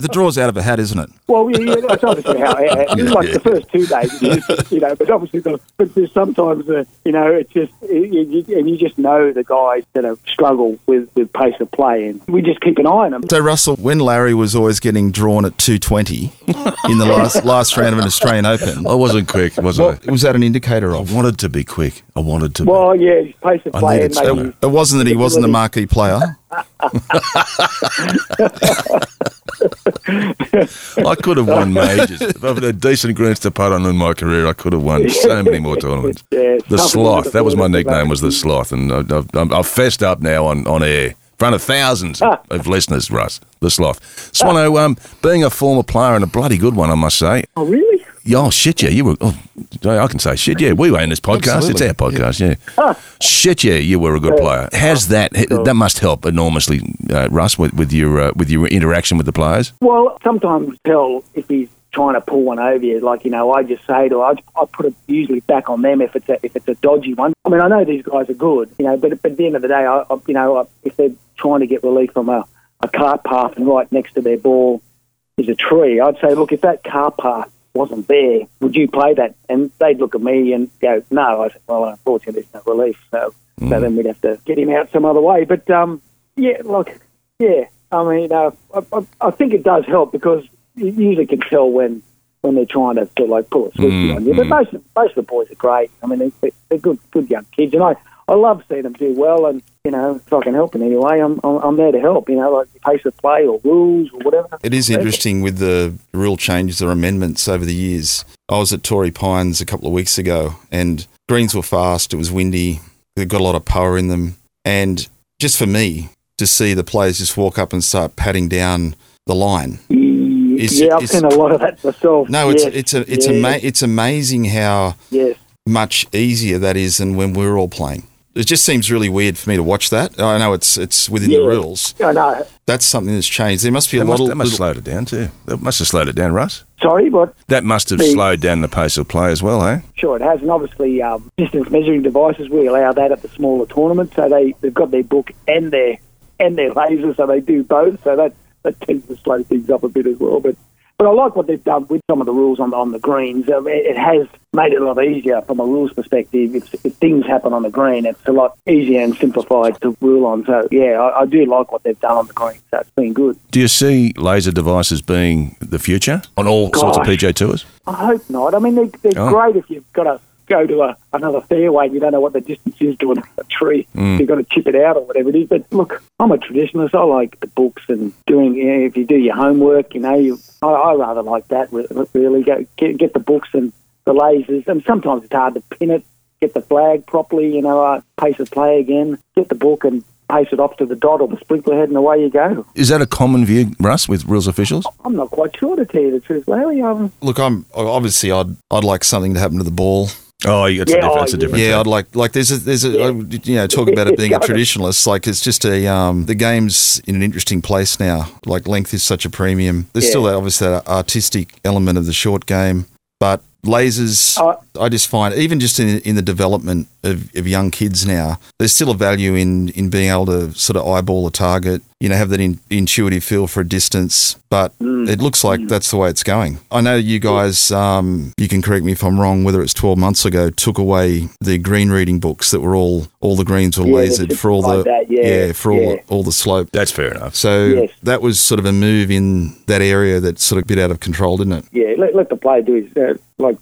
The- draw's out of a hat, isn't it? well, yeah, yeah, that's obviously how it is. Like the first two days, you know, but obviously, the, but there's sometimes, uh, you know, it's just, you, you, and you just know the guys that have struggled with, with pace of play, and we just keep an eye on them. So Russell, when Larry was always getting drawn at 220 in the last <laughs> last round of an Australian Open, I wasn't quick, was I? what was that an indicator of? I wanted to be quick. I wanted to. be. Well, yeah, pace of I play, needed and maybe. It wasn't that he wasn't the marquee player. <laughs> I could have won majors. If I've had a decent greens to putt on in my career, I could have won so many more tournaments. <laughs> Yeah, the sloth. That was my nickname. Was the sloth, and I've, I've, I've fessed up now on, on air in front of thousands Ah. of listeners. Russ, the sloth. Swano, um, being a former player and a bloody good one, I must say. Oh, really? Yeah, Oh shit, yeah, you were. Oh, I can say shit, yeah. We were in this podcast. Absolutely, It's our podcast, yeah. Shit, yeah, you were a good player. Has that that must help enormously, uh, Russ, with, with your uh, with your interaction with the players? Well, sometimes tell if he's trying to pull one over you. Like you know, I just say to I, I put it usually back on them if it's a if it's a dodgy one. I mean, I know these guys are good, you know, but, but at the end of the day, I, I you know, if they're trying to get relief from a, a cart path and right next to their ball is a tree, I'd say, look, if that cart path wasn't there, would you play that? And they'd look at me and go, no. I said, well, unfortunately, there's no relief, so so then we'd have to get him out some other way. But um, yeah, look, yeah, I mean, uh, I, I, I think it does help because you usually can tell when when they're trying to of like pull a switch mm, on you. But mm. most of- most of the boys are great. I mean, they, they're good good young kids, and I. I love seeing them do well, and you know, if I can help in any way, I'm I'm, I'm there to help. You know, like pace of play or rules or whatever. It is interesting with the rule changes or amendments over the years. I was at Torrey Pines a couple of weeks ago, and greens were fast. It was windy. They've got a lot of power in them, and just for me to see the players just walk up and start patting down the line. It's- yeah, I've it's- seen a lot of that myself. No, it's Yes, it's a, it's yeah, ama- it's amazing how yes. much easier that is than when we're all playing. It just seems really weird for me to watch that. I know it's it's within the rules. I know. That's something that's changed. There must be a must, lot that must little- have slowed it down too. That must have slowed it down, Russ. Sorry, but That must have Me. slowed down the pace of play as well, eh? Sure, it has, and obviously um, distance measuring devices. We allow that at the smaller tournaments, so they they've got their book and their and their laser, so they do both. So that that tends to slow things up a bit as well. But but I like what they've done with some of the rules on on the greens. Um, it, it has made it a lot easier from a rules perspective. If, if things happen on the green, it's a lot easier and simplified to rule on. So yeah, I, I do like what they've done on the green. So it's been good. Do you see laser devices being the future on all sorts of PGA tours? I hope not. I mean, they're, they're Oh. great if you've got to go to a, another fairway and you don't know what the distance is to a, a tree. You've got to chip it out or whatever it is. But look, I'm a traditionalist. I like the books and doing, you know, if you do your homework, you know, you, I, I rather like that, really. Go, get, get the books and the lasers. And sometimes it's hard to pin it, get the flag properly, you know, uh, pace of play again, get the book and pace it off to the dot or the sprinkler head and away you go. Is that a common view, Russ, with rules officials? I'm not quite sure to tell you the truth, Larry. Um, Look, I'm obviously I'd I'd like something to happen to the ball. Oh, it's, Yeah, a, different, oh, it's a yeah. different. Yeah, thing. I'd like like there's a there's a would, you know talk about it being a <laughs> traditionalist. Like it's just a um the game's in an interesting place now. Like length is such a premium. There's still that obviously that artistic element of the short game, but lasers. Uh, I just find even just in in the development of, of young kids now, there's still a value in in being able to sort of eyeball a target. You know, have that in, intuitive feel for a distance. But Mm. it looks like that's the way it's going. I know you guys. Um, you can correct me if I'm wrong. Whether it's 12 months ago, took away the green reading books that were all all the greens were Yeah, lasered for all the simplified that, yeah, for all yeah. the, all the slope. That's fair enough. So Yes. that was sort of a move in that area that's sort of a bit out of control, didn't it? yeah, let, let the player do his uh, like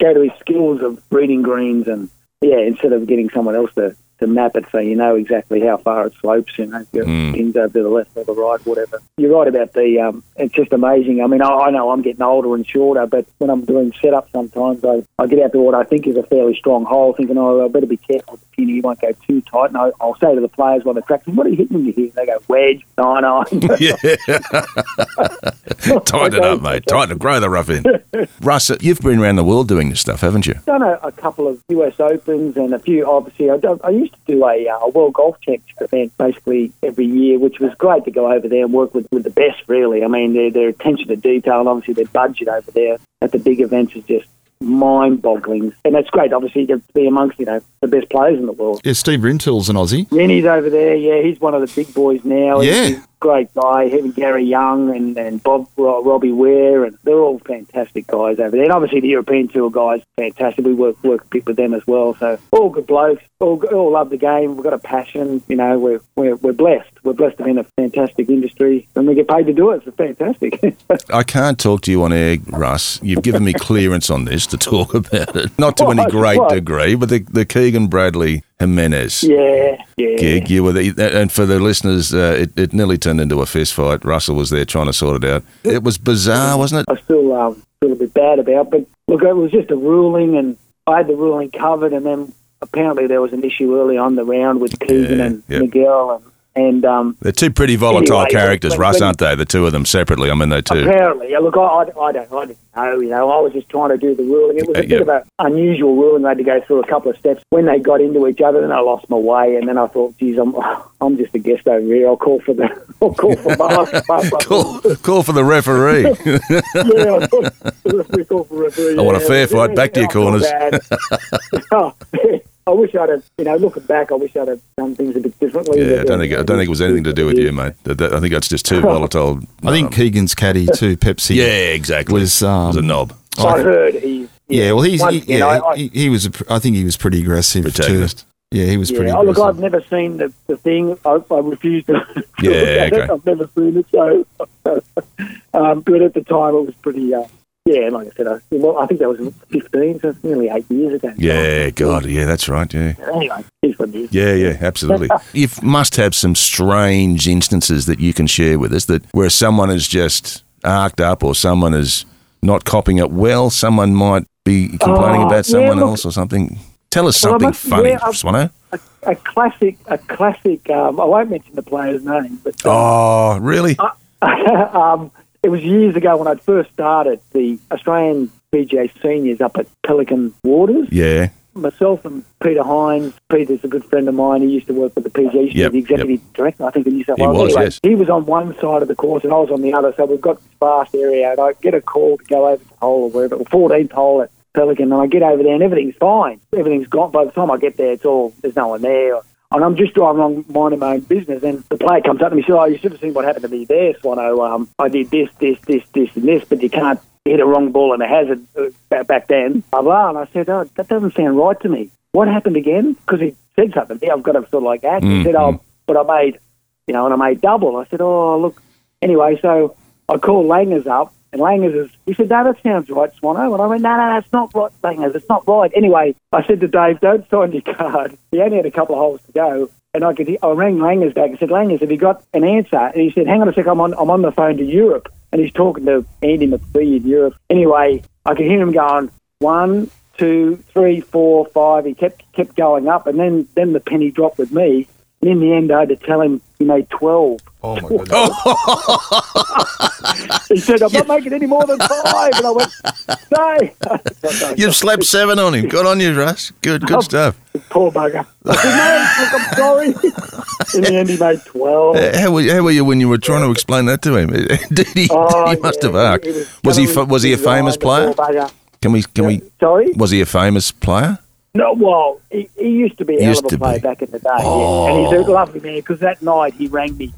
go to his skills of reading greens and yeah, instead of getting someone else to, to map it so you know exactly how far it slopes, you know, if your Mm. pins over to the left or the right, whatever. You're right about the. Um, it's just amazing. I mean, I, I know I'm getting older and shorter, but when I'm doing setup, sometimes I, I get out to what I think is a fairly strong hole, thinking, oh, I better be careful with the pin. You won't go too tight. And I, I'll say to the players while they're practicing, "What are you hitting hit?" They go wedge, nine <laughs> <laughs> yeah. Tighten it up, mate. Tighten it. Grow the rough in. <laughs> Russ, uh, you've been around the world doing this stuff, haven't you? I've done a, a couple of US Opens and a few. Obviously, I, don't- I used used to do a, uh, a World Golf Championship event basically every year, which was great to go over there and work with, with the best, really. I mean, their, their attention to detail and obviously their budget over there at the big events is just mind-boggling. And that's great, obviously, to be amongst, you know, the best players in the world. Yeah, Steve Rintoul's an Aussie. Rennie's over there, yeah, he's one of the big boys now. Yeah. he's great guy. Him and Gary Young and, and Bob Robbie Ware, and they're all fantastic guys over there. And obviously the European Tour guys, fantastic. We work work a bit with them as well. So all good blokes, all all love the game. We've got a passion. You know, we're we're, we're blessed. We're blessed to be in a fantastic industry, and we get paid to do it. It's fantastic. <laughs> I can't talk to you on air, Russ. You've given me clearance on this to talk <laughs> about it. Not to any great degree, but the, the Keegan Bradley Jimenez yeah, yeah. gig, you were the, and for the listeners, uh, it, it nearly turned into a fist fight. Russell was there trying to sort it out. It was bizarre, wasn't it? I still um, feel a bit bad about. But look, it was just a ruling, and I had the ruling covered. And then apparently there was an issue early on the round with Keegan Yeah, and yep. Miguel, and and um, They're two pretty volatile Anyway, characters, when- Russ, when- aren't they? The two of them separately. I mean, they two. apparently, yeah, look, I, I, I don't, I didn't know. You know, I was just trying to do the ruling. It was Uh, a bit yeah. of an unusual ruling. I had to go through a couple of steps when they got into each other. Then I lost my way, and then I thought, geez, I'm, <laughs> I'm just a guest over here. I'll call for the, <laughs> I'll call for Mark. <laughs> Call, call for the referee. yeah, I call for referee. I want a yeah. fair fight. Back to your corners. Bad. I wish I'd have, you know, looking back, I wish I'd have done things a bit differently. yeah, I don't think I don't think it was anything to do with you, mate. <laughs> That- that- I think that's just too volatile. I think Um, Keegan's caddy too, Pepsi. yeah, exactly. was um, was a knob. I heard he's. Yeah, well, he's One- he, you know, yeah, I- he, he was. A, I think he was pretty aggressive Protagonist. too. Yeah, he was pretty. Yeah, oh, look. I've never seen the, the thing. I, I refuse to. to <laughs> Yeah, look at it. okay. I've never seen it, so. <laughs> um, but at the time, it was pretty. Uh, yeah, like I said, I, well, I think that was 15, so it's nearly eight years ago. Yeah, God, yeah, that's right. Yeah. Anyway, here's what it is. Yeah, yeah, absolutely. <laughs> you must have some strange instances that you can share with us that where someone is just arced up or someone is not copying it well. Someone might be complaining Oh, about yeah, someone look- else or something. Tell us Well, something must- funny, yeah, Swano. A, a classic, a classic. Um, I won't mention the player's name, but uh, Oh, really? <laughs> um, it was years ago when I'd first started the Australian PGA seniors up at Pelican Waters. Yeah. Myself and Peter Hines. Peter's a good friend of mine. He used to work with the PGA. He Yep, the executive director, I think, in New South He Wales. was, Anyway, yes. He was on one side of the course and I was on the other. So we've got this vast area, and I get a call to go over to the hole or wherever, 14th hole at Pelican, and I get over there and everything's fine. Everything's gone. By the time I get there, it's all there's no one there. And I'm just driving along minding my own business, and the player comes up to me and says, "Oh, you should have seen what happened to me there, Swano. Um, I did this, this, this, this, and this, but you can't hit a wrong ball in a hazard uh, back, then." Blah blah. And I said, "Oh, that doesn't sound right to me. What happened again?" Because he said something. Yeah, I've got to sort of like act. He said, "Oh, but I made, you know, and I made double." I said, "Oh, look." Anyway, so I called Langers up, and Langers is, he said, no, that sounds right, Swano. And I went, no, no, that's not right, Langers, it's not right. Anyway, I said to Dave, don't sign your card. He only had a couple of holes to go. And I could, I rang Langers back and said, Langers, have you got an answer? And he said, hang on a sec, I'm on, I'm on the phone to Europe. And he's talking to Andy McFee in Europe. Anyway, I could hear him going, one, two, three, four, five. He kept kept going up, and then then the penny dropped with me. And in the end, I had to tell him he made twelve. Oh my <laughs> goodness. He said, "I'm not making any more than five. And I went, "No." <laughs> You've slept seven on him. Good on you, Russ. Good, good stuff. Poor bugger. I said, "No, look, I'm sorry." <laughs> in the end, he made twelve. Uh, How were, how were you when you were trying to explain that to him? Did he? Oh, he must yeah, have arced. he Was he? Was he a famous player? poor bugger. Can we? Can we? Sorry? Was he a famous player? No, well, he, he used to be a hell Used of to a player be. back in the day, Oh. yeah. and he's a oh. lovely man. Because that night he rang me,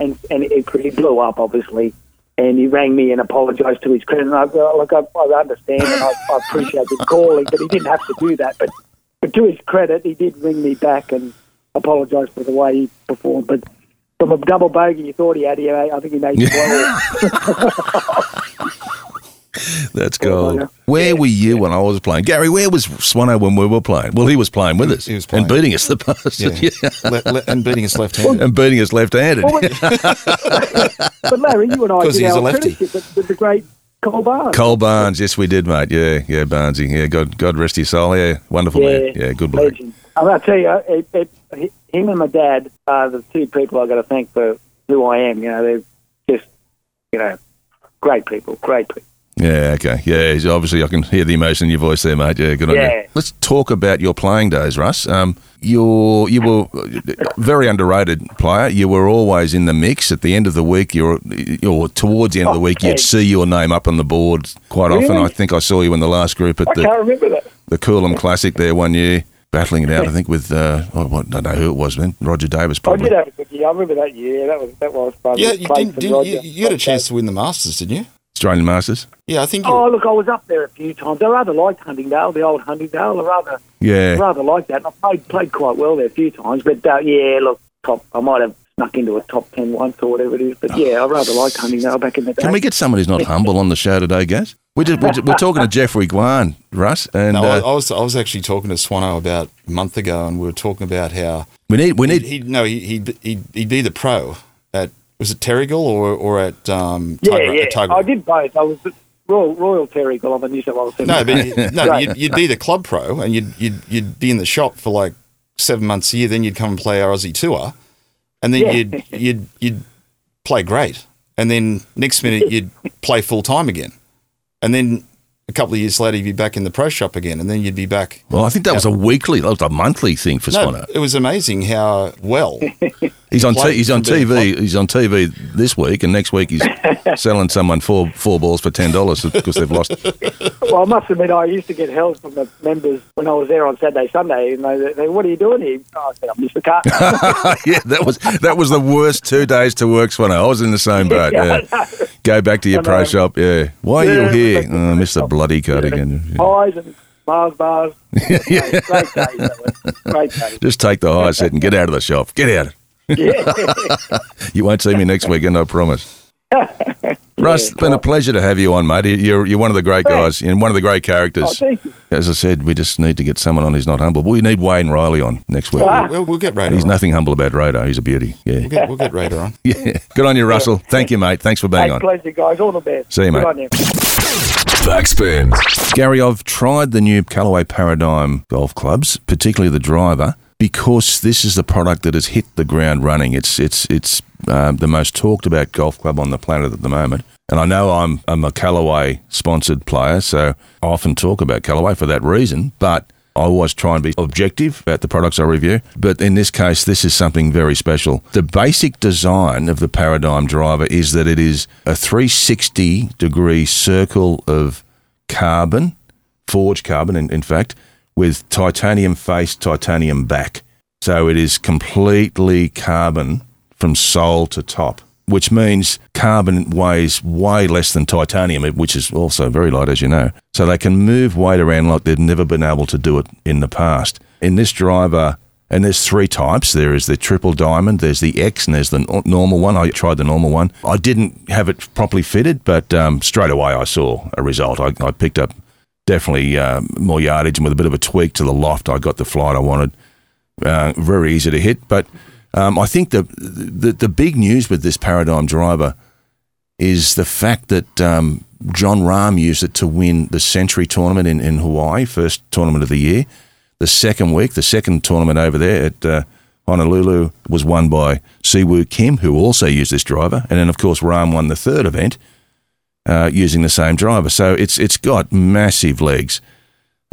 and and it, he blew up obviously, and he rang me and apologised to his credit. And I go, look, I, I understand and I, I appreciate him calling, but he didn't have to do that. But but to his credit, he did ring me back and apologise for the way he performed. But from a double bogey you thought he had, he, I think he made twelve. <laughs> <laughs> <laughs> That's Poor gold. bugger. Where were you when I was playing? Gary, where was Swano when we were playing? Well, he was playing with us. He was playing. And beating us the bastard. Yeah. Yeah. <laughs> Le- le- and beating his left hand. and beating us left-handed. Well, <laughs> but Larry, you and I did he's our a lefty. apprenticeship with, with the great Cole Barnes. Cole Barnes, yes, we did, mate. Yeah, yeah, Barnesy. Yeah, God, God rest his soul. Yeah, wonderful man. Yeah, good bloke. legend. I mean, I'll tell you, uh, it, it, it, him and my dad are the two people I've got to thank for who I am. You know, they're just, you know, great people, great people. Yeah, okay. Yeah, obviously I can hear the emotion in your voice there, mate. Yeah, good on you. Let's talk about your playing days, Russ. Um, you're, you were a very underrated player. You were always in the mix. At the end of the week, you're, or towards the end of the week, you'd see your name up on the board quite often. I think I saw you in the last group at I the, can't remember that. the Coolum Classic there one year, battling it out, I think, with, uh, oh, what, I don't know who it was, man. Roger Davis, Probably. I did have a good year. I remember that year. That was that was fun. Yeah, you, didn't, didn't, you, you had a chance to win the Masters, didn't you? Australian Masters. Yeah, I think you. Oh, look, I was up there a few times. I rather liked Huntingdale, the old Huntingdale. I rather Yeah. rather liked that. And I played played quite well there a few times. But uh, yeah, look, top. I might have snuck into a top ten once or whatever it is. But yeah, I rather liked Huntingdale back in the day. Can we get someone who's not humble on the show today, guys? We're, just, we're, just- we're talking to Jeffrey Guan, Russ, and no, I, uh, I was I was actually talking to Swano about a month ago, and we were talking about how we need we he, need he no he he'd, he'd, he'd be the pro at was it Terrigal or or at um yeah, yeah. at Tuggerah? I did both. I was at Royal Royal Terrigal on the New South Wales. No, but <laughs> no, Right. you'd, you'd be the club pro, and you'd you'd you'd be in the shop for like seven months a year. Then you'd come and play our Aussie tour, and then Yeah. you'd you'd you'd play great, and then next minute you'd play full time again, and then a couple of years later you'd be back in the pro shop again, and then you'd be back. Well, I think that was a weekly, that was a monthly thing for No, Swano. it was amazing how well. <laughs> He's on t- he's on TV. He's on TV this week, and next week he's <laughs> selling someone four four balls for ten dollars because they've lost. Well, I must admit, I used to get help from the members when I was there on Saturday, Sunday, and they, they "What are you doing here?" Oh, I said, "I'm Mr. Carter." <laughs> yeah, that was that was the worst two days to work, Swano. I was in the same boat. Yeah. Go back to your pro shop. Yeah. Why are you oh, Yeah, here? Oh, Mr. Bloody Cardigan. Pies and Mars bars. <laughs> Great days, that. Great days. Just take the high set and get out of the shop. Get out. Yeah. <laughs> You won't see me next weekend, I promise. <laughs> Russ, it's been a pleasure to have you on, mate. You're you're one of the great guys and one of the great Oh, characters. thank you. As I said, we just need to get someone on who's not humble. We need Wayne Riley on next week. Ah. We'll, we'll get Radar. He's on. nothing humble about Radar. He's a beauty. Yeah. We'll get, we'll get Radar on. <laughs> Yeah. Good on you, Russell. Thank you, mate. Thanks for being Hey, on. pleasure, guys. All the best. See you, Good mate. on you. Backspin. Gary, I've tried the new Callaway Paradigm golf clubs, particularly the driver, because this is the product that has hit the ground running. It's it's it's um, the most talked about golf club on the planet at the moment. And I know I'm I'm a Callaway sponsored player, so I often talk about Callaway for that reason. But I always try and be objective about the products I review. But in this case, this is something very special. The basic design of the Paradigm driver is that it is a 360 degree circle of carbon, forged carbon, in, in fact, with titanium face, titanium back. So it is completely carbon from sole to top, which means carbon weighs way less than titanium, which is also very light, as you know. So they can move weight around like they've never been able to do it in the past. In this driver, and there's three types. There is the triple diamond, there's the X, and there's the normal one. I tried the normal one. I didn't have it properly fitted, but um, straight away I saw a result. I, I picked up definitely uh, more yardage, and with a bit of a tweak to the loft, I got the flight I wanted. Uh, very easy to hit, but um, I think the, the the big news with this paradigm driver is the fact that um, Jon Rahm used it to win the Sentry tournament in, in Hawaii, first tournament of the year. The second week, the second tournament over there at uh, Honolulu was won by Si Woo Kim, who also used this driver, and then of course Rahm won the third event uh, using the same driver. So it's it's got massive legs.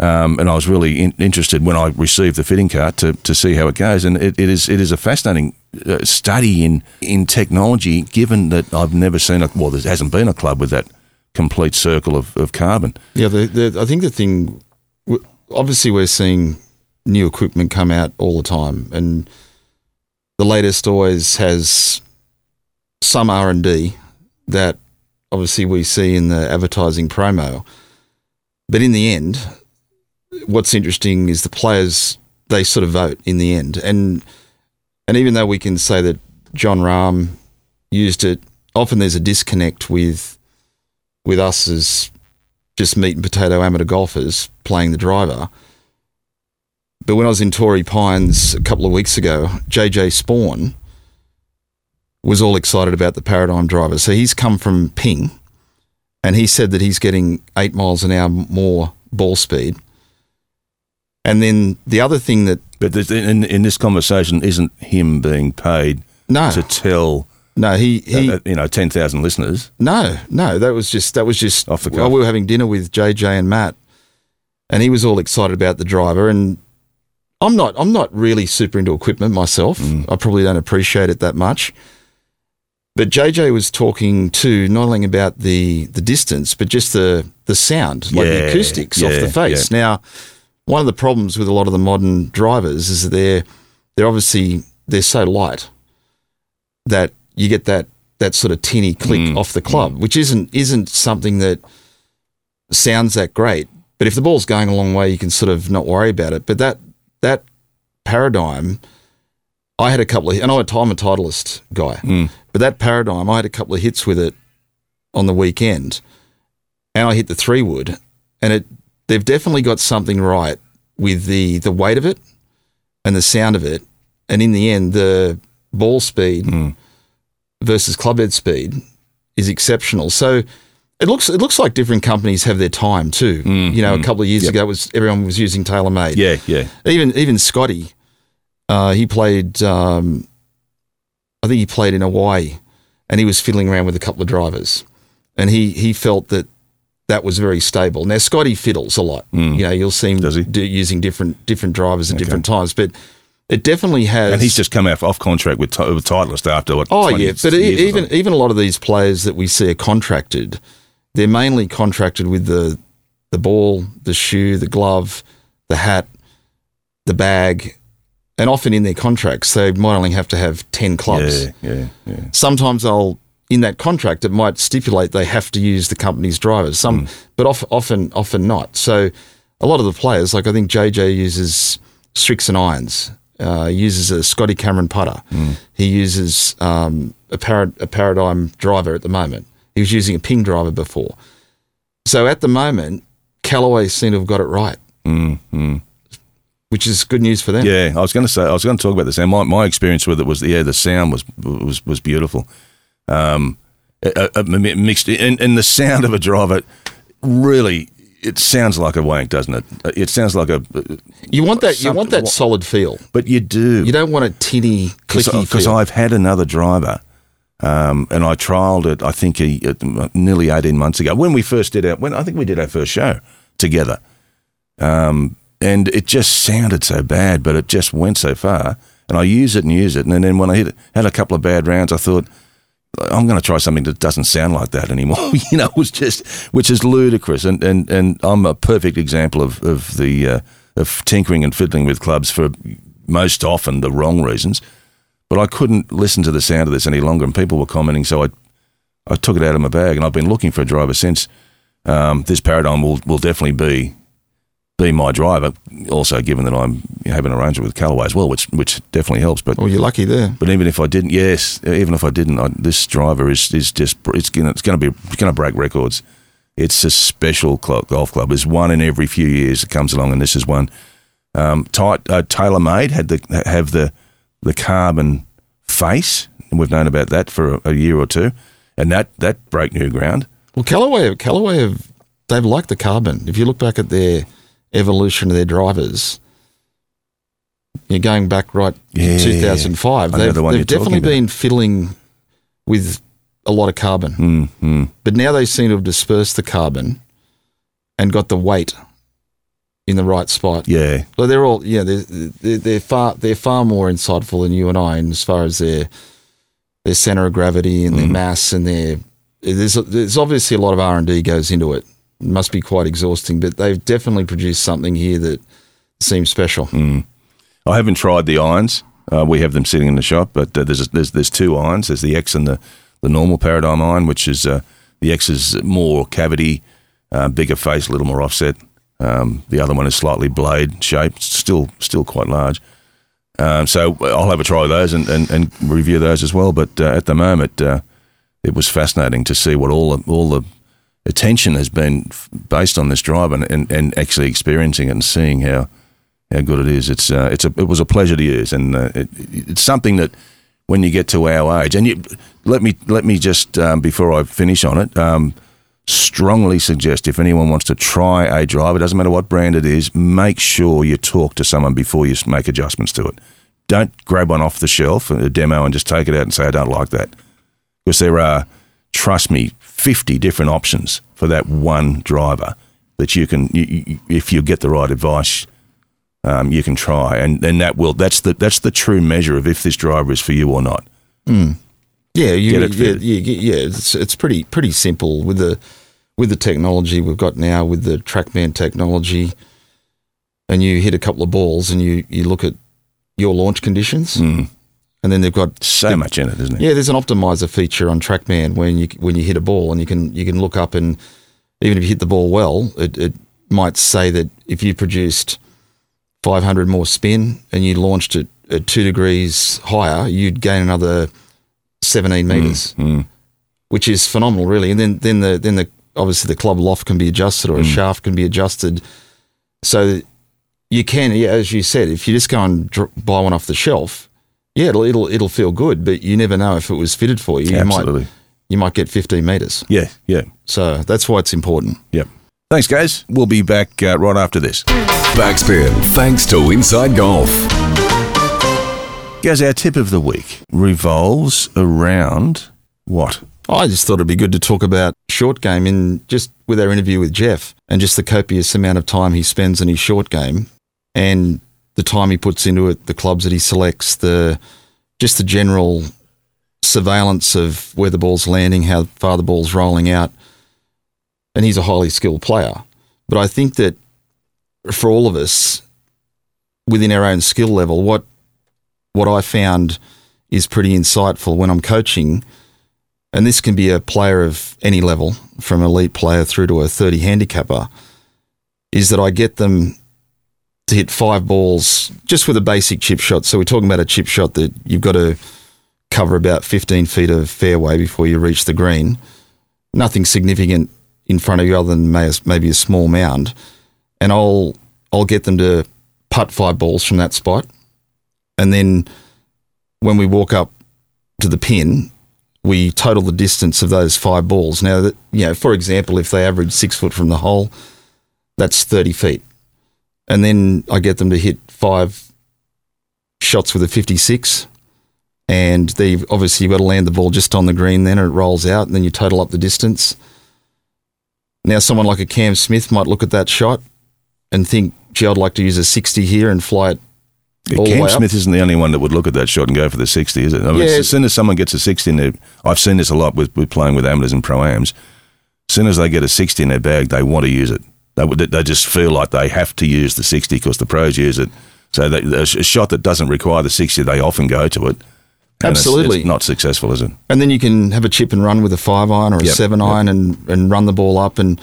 Um, and I was really in, interested when I received the fitting cart to, to see how it goes. And it, it is it is a fascinating uh, study in in technology. Given that I've never seen a well, there hasn't been a club with that complete circle of, of carbon. Yeah, the, the, I think the thing, obviously, we're seeing new equipment come out all the time, and the latest always has some R and D that obviously we see in the advertising promo. But in the end, what's interesting is the players they sort of vote in the end, and and even though we can say that Jon Rahm used it, often there's a disconnect with with us as just meat and potato amateur golfers playing the driver. But when I was in Torrey Pines a couple of weeks ago, JJ Spaun was all excited about the Paradigm driver. So he's come from Ping and he said that he's getting eight miles an hour more ball speed. And then the other thing that, But in in this conversation, isn't him being paid no, to tell No, he he. Uh, uh, you know, ten thousand listeners. No, no, that was just that was just Off the While cuff. we were having dinner with JJ and Matt, and he was all excited about the driver. And I'm not I'm not really super into equipment myself. Mm. I probably don't appreciate it that much. But JJ was talking too, not only about the the distance, but just the the sound, like the Yeah, acoustics off the face. Now, one of the problems with a lot of the modern drivers is that they're they're obviously they're so light that you get that that sort of tinny click Mm, off the club, which isn't isn't something that sounds that great. But if the ball's going a long way, you can sort of not worry about it. But that that paradigm, I had a couple of, and I'm a, I'm a Titleist guy, Mm. But that paradigm, I had a couple of hits with it on the weekend, and I hit the three wood, and it they've definitely got something right with the the weight of it and the sound of it, and in the end, the ball speed Mm. versus clubhead speed is exceptional. So. It looks it looks like different companies have their time too. Mm, you know, a mm. couple of years Yep. ago, was everyone was using TaylorMade. Yeah, yeah. Even even Scotty, uh, he played. Um, I think he played in Hawaii, and he was fiddling around with a couple of drivers, and he he felt that that was very stable. Now Scotty fiddles a lot. Mm. You know, you'll see him do, using different different drivers at Okay. different times, but it definitely has. And he's just come off off contract with, with Titleist after what? Oh yeah, but even even a lot of these players that we see are contracted, they're mainly contracted with the the ball, the shoe, the glove, the hat, the bag, and often in their contracts they might only have to have ten clubs. yeah, yeah, yeah. Sometimes they'll in that contract it might stipulate they have to use the company's drivers. Some, but of, often often not. So a lot of the players, like I think JJ uses Srixon irons. Uh, uses a Scotty Cameron putter. He uses um, a, parad- a paradigm driver at the moment. He was using a ping driver before. So at the moment, Callaway seem to have got it right, Mm, mm. Which is good news for them. Yeah, I was going to say I was going to talk about the sound. My, my experience with it was yeah, the sound was was was beautiful. Um, a, a- mixed and, and the sound of a driver really it sounds like a wank, doesn't it? It sounds like a You want that. You want that solid feel. but you do You don't want a tinny, clicky because. I've had another driver. Um, and I trialled it. I think a, a- nearly eighteen months ago when we first did our. When I think we did our first show together, um, and it just sounded so bad, but it just went so far. And I use it and use it, and then when I hit, had a couple of bad rounds, I thought I'm going to try something that doesn't sound like that anymore. <laughs> you know, it was just which is ludicrous, and and, and I'm a perfect example of of the uh, of tinkering and fiddling with clubs for most often the wrong reasons. But I couldn't listen to the sound of this any longer, and people were commenting, so I I took it out of my bag, and I've been looking for a driver since. Um, this paradigm will will definitely be be my driver. Also, given that I'm having an arrangement with Callaway as well, which which definitely helps. But well, you're lucky there. but even if I didn't, yes, even if I didn't, I, this driver is is just it's gonna it's gonna be it's gonna break records. It's a special cl- golf club. There's one in every few years that comes along, and this is one. Um, tight, uh, TaylorMade had the have the the carbon face, and we've known about that for a, a year or two, and that that broke new ground. Well, Callaway, Callaway have they've liked the carbon. If you look back at their evolution of their drivers, you're going back right Yeah. to 2005. I They've, the they've definitely been fiddling with a lot of carbon, Mm, mm. but now they seem to have dispersed the carbon and got the weight in the right spot. Yeah, Well, they're all yeah. They're, they're far they're far more insightful than you and I, in as far as their their center of gravity and their Mm. mass and their there's there's obviously a lot of R and D goes into it. Must be quite exhausting, but they've definitely produced something here that seems special. Mm. I haven't tried the irons. Uh, we have them sitting in the shop, but uh, there's there's there's two irons. There's the X and the the normal paradigm iron, which is uh, the X is more cavity, uh, bigger face, a little more offset. Um, the other one is slightly blade shaped, still still quite large. Um, so I'll have a try of those and, and, and review those as well. But uh, at the moment, uh, it was fascinating to see what all the, all the attention has been based on this drive and, and, and actually experiencing it and seeing how how good it is. It's uh, it's a it was a pleasure to use, and uh, it, it's something that when you get to our age, and you let me let me just um, before I finish on it. Um, strongly suggest if anyone wants to try a driver, it doesn't matter what brand it is, make sure you talk to someone before you make adjustments to it. Don't grab one off the shelf, a demo, and just take it out and say, I don't like that. because there are, trust me, 50 different options for that one driver that you can, you, you, if you get the right advice, um, you can try, and and that will that's the that's the true measure of if this driver is for you or not. Yeah, you, yeah, yeah, yeah, It's it's pretty pretty simple with the with the technology we've got now with the TrackMan technology, and you hit a couple of balls and you you look at your launch conditions, and then they've got So much in it, isn't it? yeah. There's an optimizer feature on TrackMan when you when you hit a ball and you can you can look up and even if you hit the ball well, it, it might say that if you produced 500 more spin and you launched it at two degrees higher, you'd gain another 17 hmm, meters, hmm. which is phenomenal, really. And then then the then the obviously the club loft can be adjusted or a hmm. shaft can be adjusted, so you can yeah, as you said, if you just go and buy one off the shelf, yeah, it'll it'll it'll feel good, but you never know if it was fitted for you. You Absolutely. might you might get 15 meters. Yeah, yeah, So that's why it's important. yep. Thanks, guys. We'll be back uh, right after this. Backspin, thanks to Inside Golf. Guys, our tip of the week revolves around what? I just thought it'd be good to talk about short game in just with our interview with Jeff and just the copious amount of time he spends in his short game and the time he puts into it, the clubs that he selects, the just the general surveillance of where the ball's landing, how far the ball's rolling out. And he's a highly skilled player. But I think that for all of us within our own skill level, what what I found is pretty insightful when I'm coaching and this can be a player of any level, from elite player through to a 30 handicapper, is that I get them to hit five balls just with a basic chip shot. So we're talking about a chip shot that you've got to cover about 15 feet of fairway before you reach the green. Nothing significant in front of you other than maybe a small mound. And I'll I'll get them to putt five balls from that spot. And then when we walk up to the pin, we total the distance of those five balls. Now, that, you know, for example, if they average six foot from the hole, that's 30 feet. And then I get them to hit five shots with a 56. And they've obviously you've got to land the ball just on the green then, and it rolls out, and then you total up the distance. Now, someone like a Cam Smith might look at that shot and think, gee, I'd like to use a 60 here and fly it the Cam. Smith isn't the only one that would look at that shot and go for the 60, is it? I mean, Yeah. As soon as someone gets a 60 in their, I've seen this a lot with, with playing with amateurs and pro-ams. As soon as they get a 60 in their bag, they want to use it. They, they just feel like they have to use the 60 because the pros use it. So they, a shot that doesn't require the 60, they often go to it. And it's- Absolutely. It's, not successful, is it? and then you can have a chip and run with a five iron or a Yep, seven iron and, and run the ball up and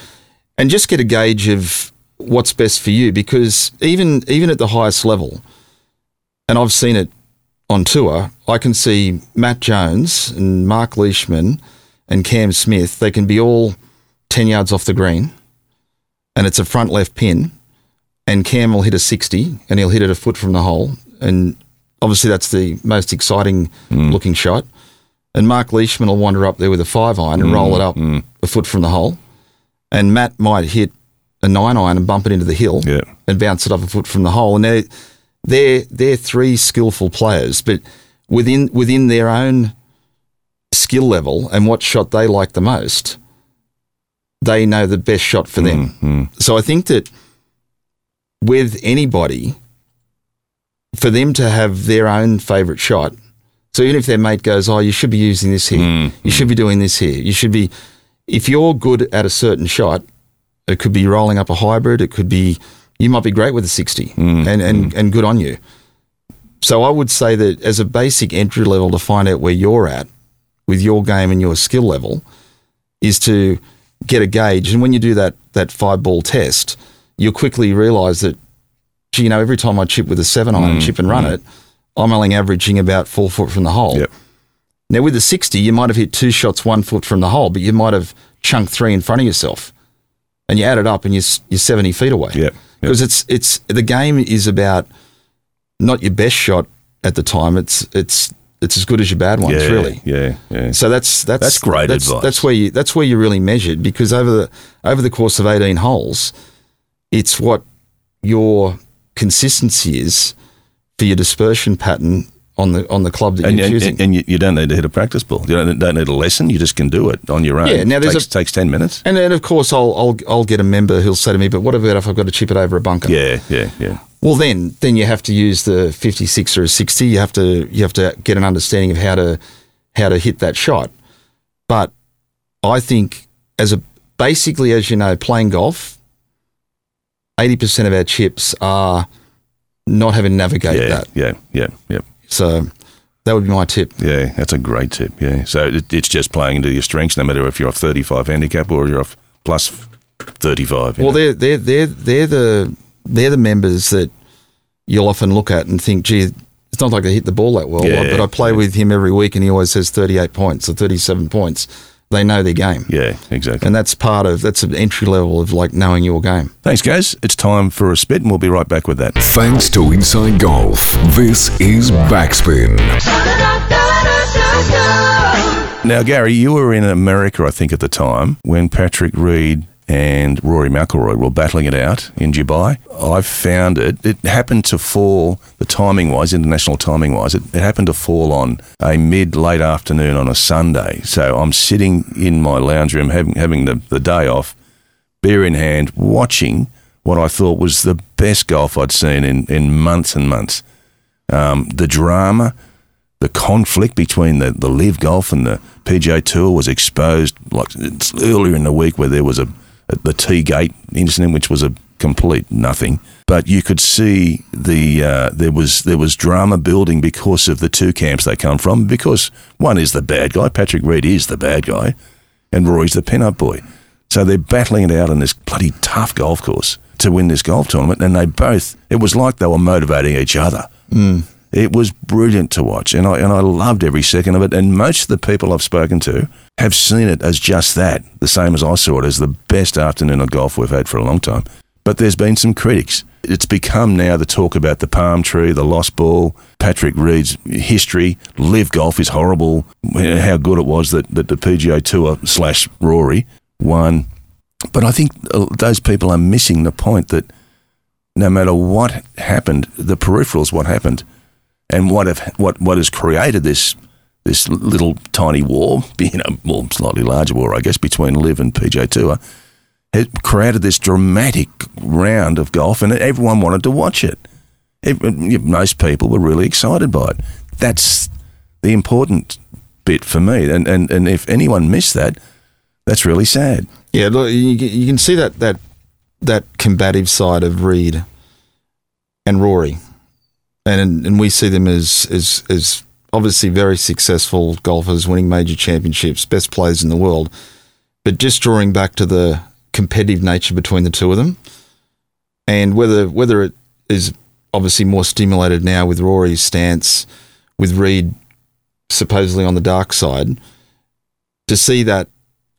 and just get a gauge of what's best for you because even even at the highest level, and I've seen it on tour, I can see Matt Jones and Mark Leishman and Cam Smith. They can be all ten yards off the green, and it's a front left pin, and Cam will hit a sixty and he'll hit it a foot from the hole, and obviously that's the most exciting mm. looking shot. And Mark Leishman will wander up there with a five iron and mm, roll it up mm. a foot from the hole. And Matt might hit a nine iron and bump it into the hill Yeah. and bounce it up a foot from the hole. And they're, they're, they're three skillful players, but within, within their own skill level and what shot they like the most, they know the best shot for them. Mm-hmm. So I think that with anybody, for them to have their own favourite shot. So even if their mate goes, "Oh, you should be using this here. You should mm-hmm. be doing this here. You should be," if you're good at a certain shot, it could be rolling up a hybrid. It could be you might be great with a sixty, mm-hmm. and and and good on you. So I would say that as a basic entry level to find out where you're at with your game and your skill level is to get a gauge. And when you do that that five ball test, you'll quickly realise that, gee, you know, every time I chip with a seven iron and chip and run mm. it, I'm only averaging about four foot from the hole. Yep. Now with a sixty, you might have hit two shots one foot from the hole, but you might have chunked three in front of yourself, and you add it up and you're you're seventy feet away. Yep. Yep. Because it's it's the game is about not your best shot at the time. It's it's it's as good as your bad ones, yeah, really. Yeah, yeah. So that's that's That's great that's, advice. That's where you that's where you're really measured because over the over the course of 18 holes, it's what your consistency is for your dispersion pattern on the on the club that And, you're and, choosing. and you, you don't need to hit a practice ball. You don't, don't need a lesson. You just can do it on your own. Yeah, now there's takes, a- takes ten minutes. And then, of course, I'll, I'll I'll get a member who'll say to me, "But what about if I've got to chip it over a bunker?" Yeah, yeah, yeah. Well, then then you have to use the 56 or a 60. You have to you have to get an understanding of how to how to hit that shot. But I think as a basically as you know, playing golf, 80% of our chips are not having to navigate Yeah, that. yeah, yeah, yeah, So that would be my tip. yeah. That's a great tip. Yeah. So it, it's just playing into your strengths, no matter if you're off 35 handicap or you're off plus 35. you Well, know. they're they're they're they're the they're the members that you'll often look at and think, gee, it's not like they hit the ball that well. Yeah, but I play with him every week, and he always says 38 points or 37 points. They know their game, yeah, exactly. and that's part of that's an entry level of like knowing your game. Thanks, guys. It's time for a spit, and we'll be right back with that. Thanks to Inside Golf, this is Backspin. Now, Gary, you were in America, I think, at the time when Patrick Reed and Rory McIlroy were battling it out in Dubai. I found it. It happened to fall, the timing wise, international timing wise, it, it happened to fall on a mid late afternoon on a Sunday. So I'm sitting in my lounge room having, having the, the day off, beer in hand, watching what I thought was the best golf I'd seen in, in months and months. Um, the drama, the conflict between the, the LIV golf and the PGA Tour was exposed like earlier in the week where there was a, the T Gate incident, which was a complete nothing. But you could see the uh, there was there was drama building because of the two camps they come from. Because one is the bad guy, Patrick Reed is the bad guy, and Rory's the pin-up boy. So they're battling it out on this bloody tough golf course to win this golf tournament, and they both. It was like they were motivating each other. It was brilliant to watch, and I and I loved every second of it. And most of the people I've spoken to have seen it as just that, the same as I saw it as the best afternoon of golf we've had for a long time. But there's been some critics. It's become now the talk about the palm tree, the lost ball, Patrick Reed's history. LIV golf is horrible. How good it was that, that the PGA Tour slash Rory won. But I think uh, those people are missing the point that no matter what happened, the peripherals, what happened, and what have what what has created this this little tiny war, <laughs> you know, well, slightly larger war, I guess, between LIV and PGA Tour, has created this dramatic round of golf, and everyone wanted to watch it. Ev- Most people were really excited by it. That's the important bit for me, and and and if anyone missed that, that's really sad. Yeah, look, you, you can see that that that combative side of Reed and Rory, and and we see them as as as obviously very successful golfers, winning major championships, best players in the world. But just drawing back to the competitive nature between the two of them, and whether whether it is obviously more stimulated now with Rory's stance, with Reed supposedly on the dark side, to see that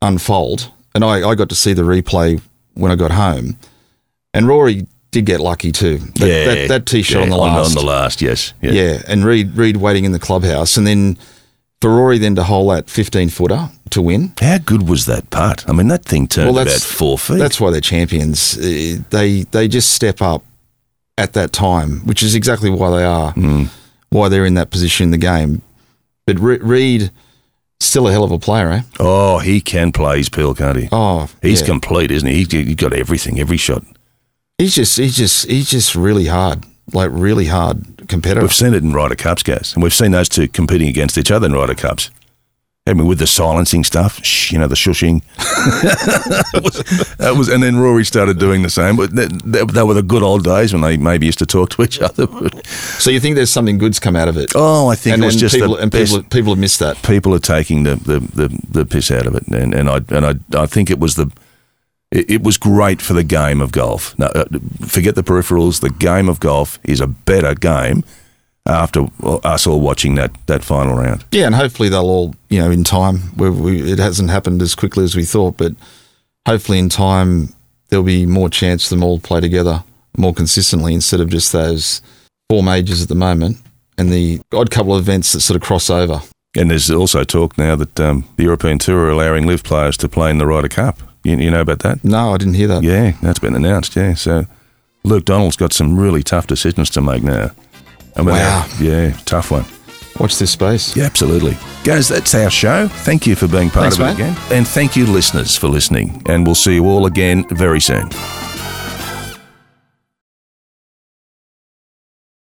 unfold, and I, I got to see the replay when I got home, and Rory did get lucky too. That, that, that tee shot yeah, on the last, on the last, yes, yeah. yeah, and Reed Reed waiting in the clubhouse, and then for Rory then to hole that fifteen footer to win. How good was that putt? I mean, that thing turned Well, about four feet. That's why they're champions. Uh, They they just step up at that time, which is exactly why they are, why they're in that position in the game. But Re- Reed, still a hell of a player, eh? oh, he can play his pill, can't he? Oh, He's yeah. complete, isn't he? He's got everything, every shot. He's just he's just he's just really hard, like really hard competitor. We've seen it in Ryder Cups, guys, and we've seen those two competing against each other in Ryder Cups. I mean, with the silencing stuff, shh, you know, the shushing. <laughs> that, was, that was, and then Rory started doing the same. But that, that, they were the good old days when they maybe used to talk to each other. So you think there's something good's come out of it? oh, I think and it was and just people, and people people have missed that. people are taking the, the, the, the piss out of it, and and I and I I think it was the it, it was great for the game of golf. No, uh, forget the peripherals. The game of golf is a better game after us all watching that that final round. Yeah, and hopefully they'll all you know in time. We, we, it hasn't happened as quickly as we thought, but hopefully in time there'll be more chance for them all to play together more consistently instead of just those four majors at the moment and the odd couple of events that sort of cross over. And there's also talk now that um, the European Tour are allowing LIV players to play in the Ryder Cup. You, you know about that? No, I didn't hear that. Yeah, that's been announced. Yeah, so Luke Donald's got some really tough decisions to make now. I mean, Wow. Yeah, tough one. Watch this space. Yeah, absolutely. Guys, that's our show. Thank you for being part Thanks, of it mate. again. And thank you, listeners, for listening. And we'll see you all again very soon.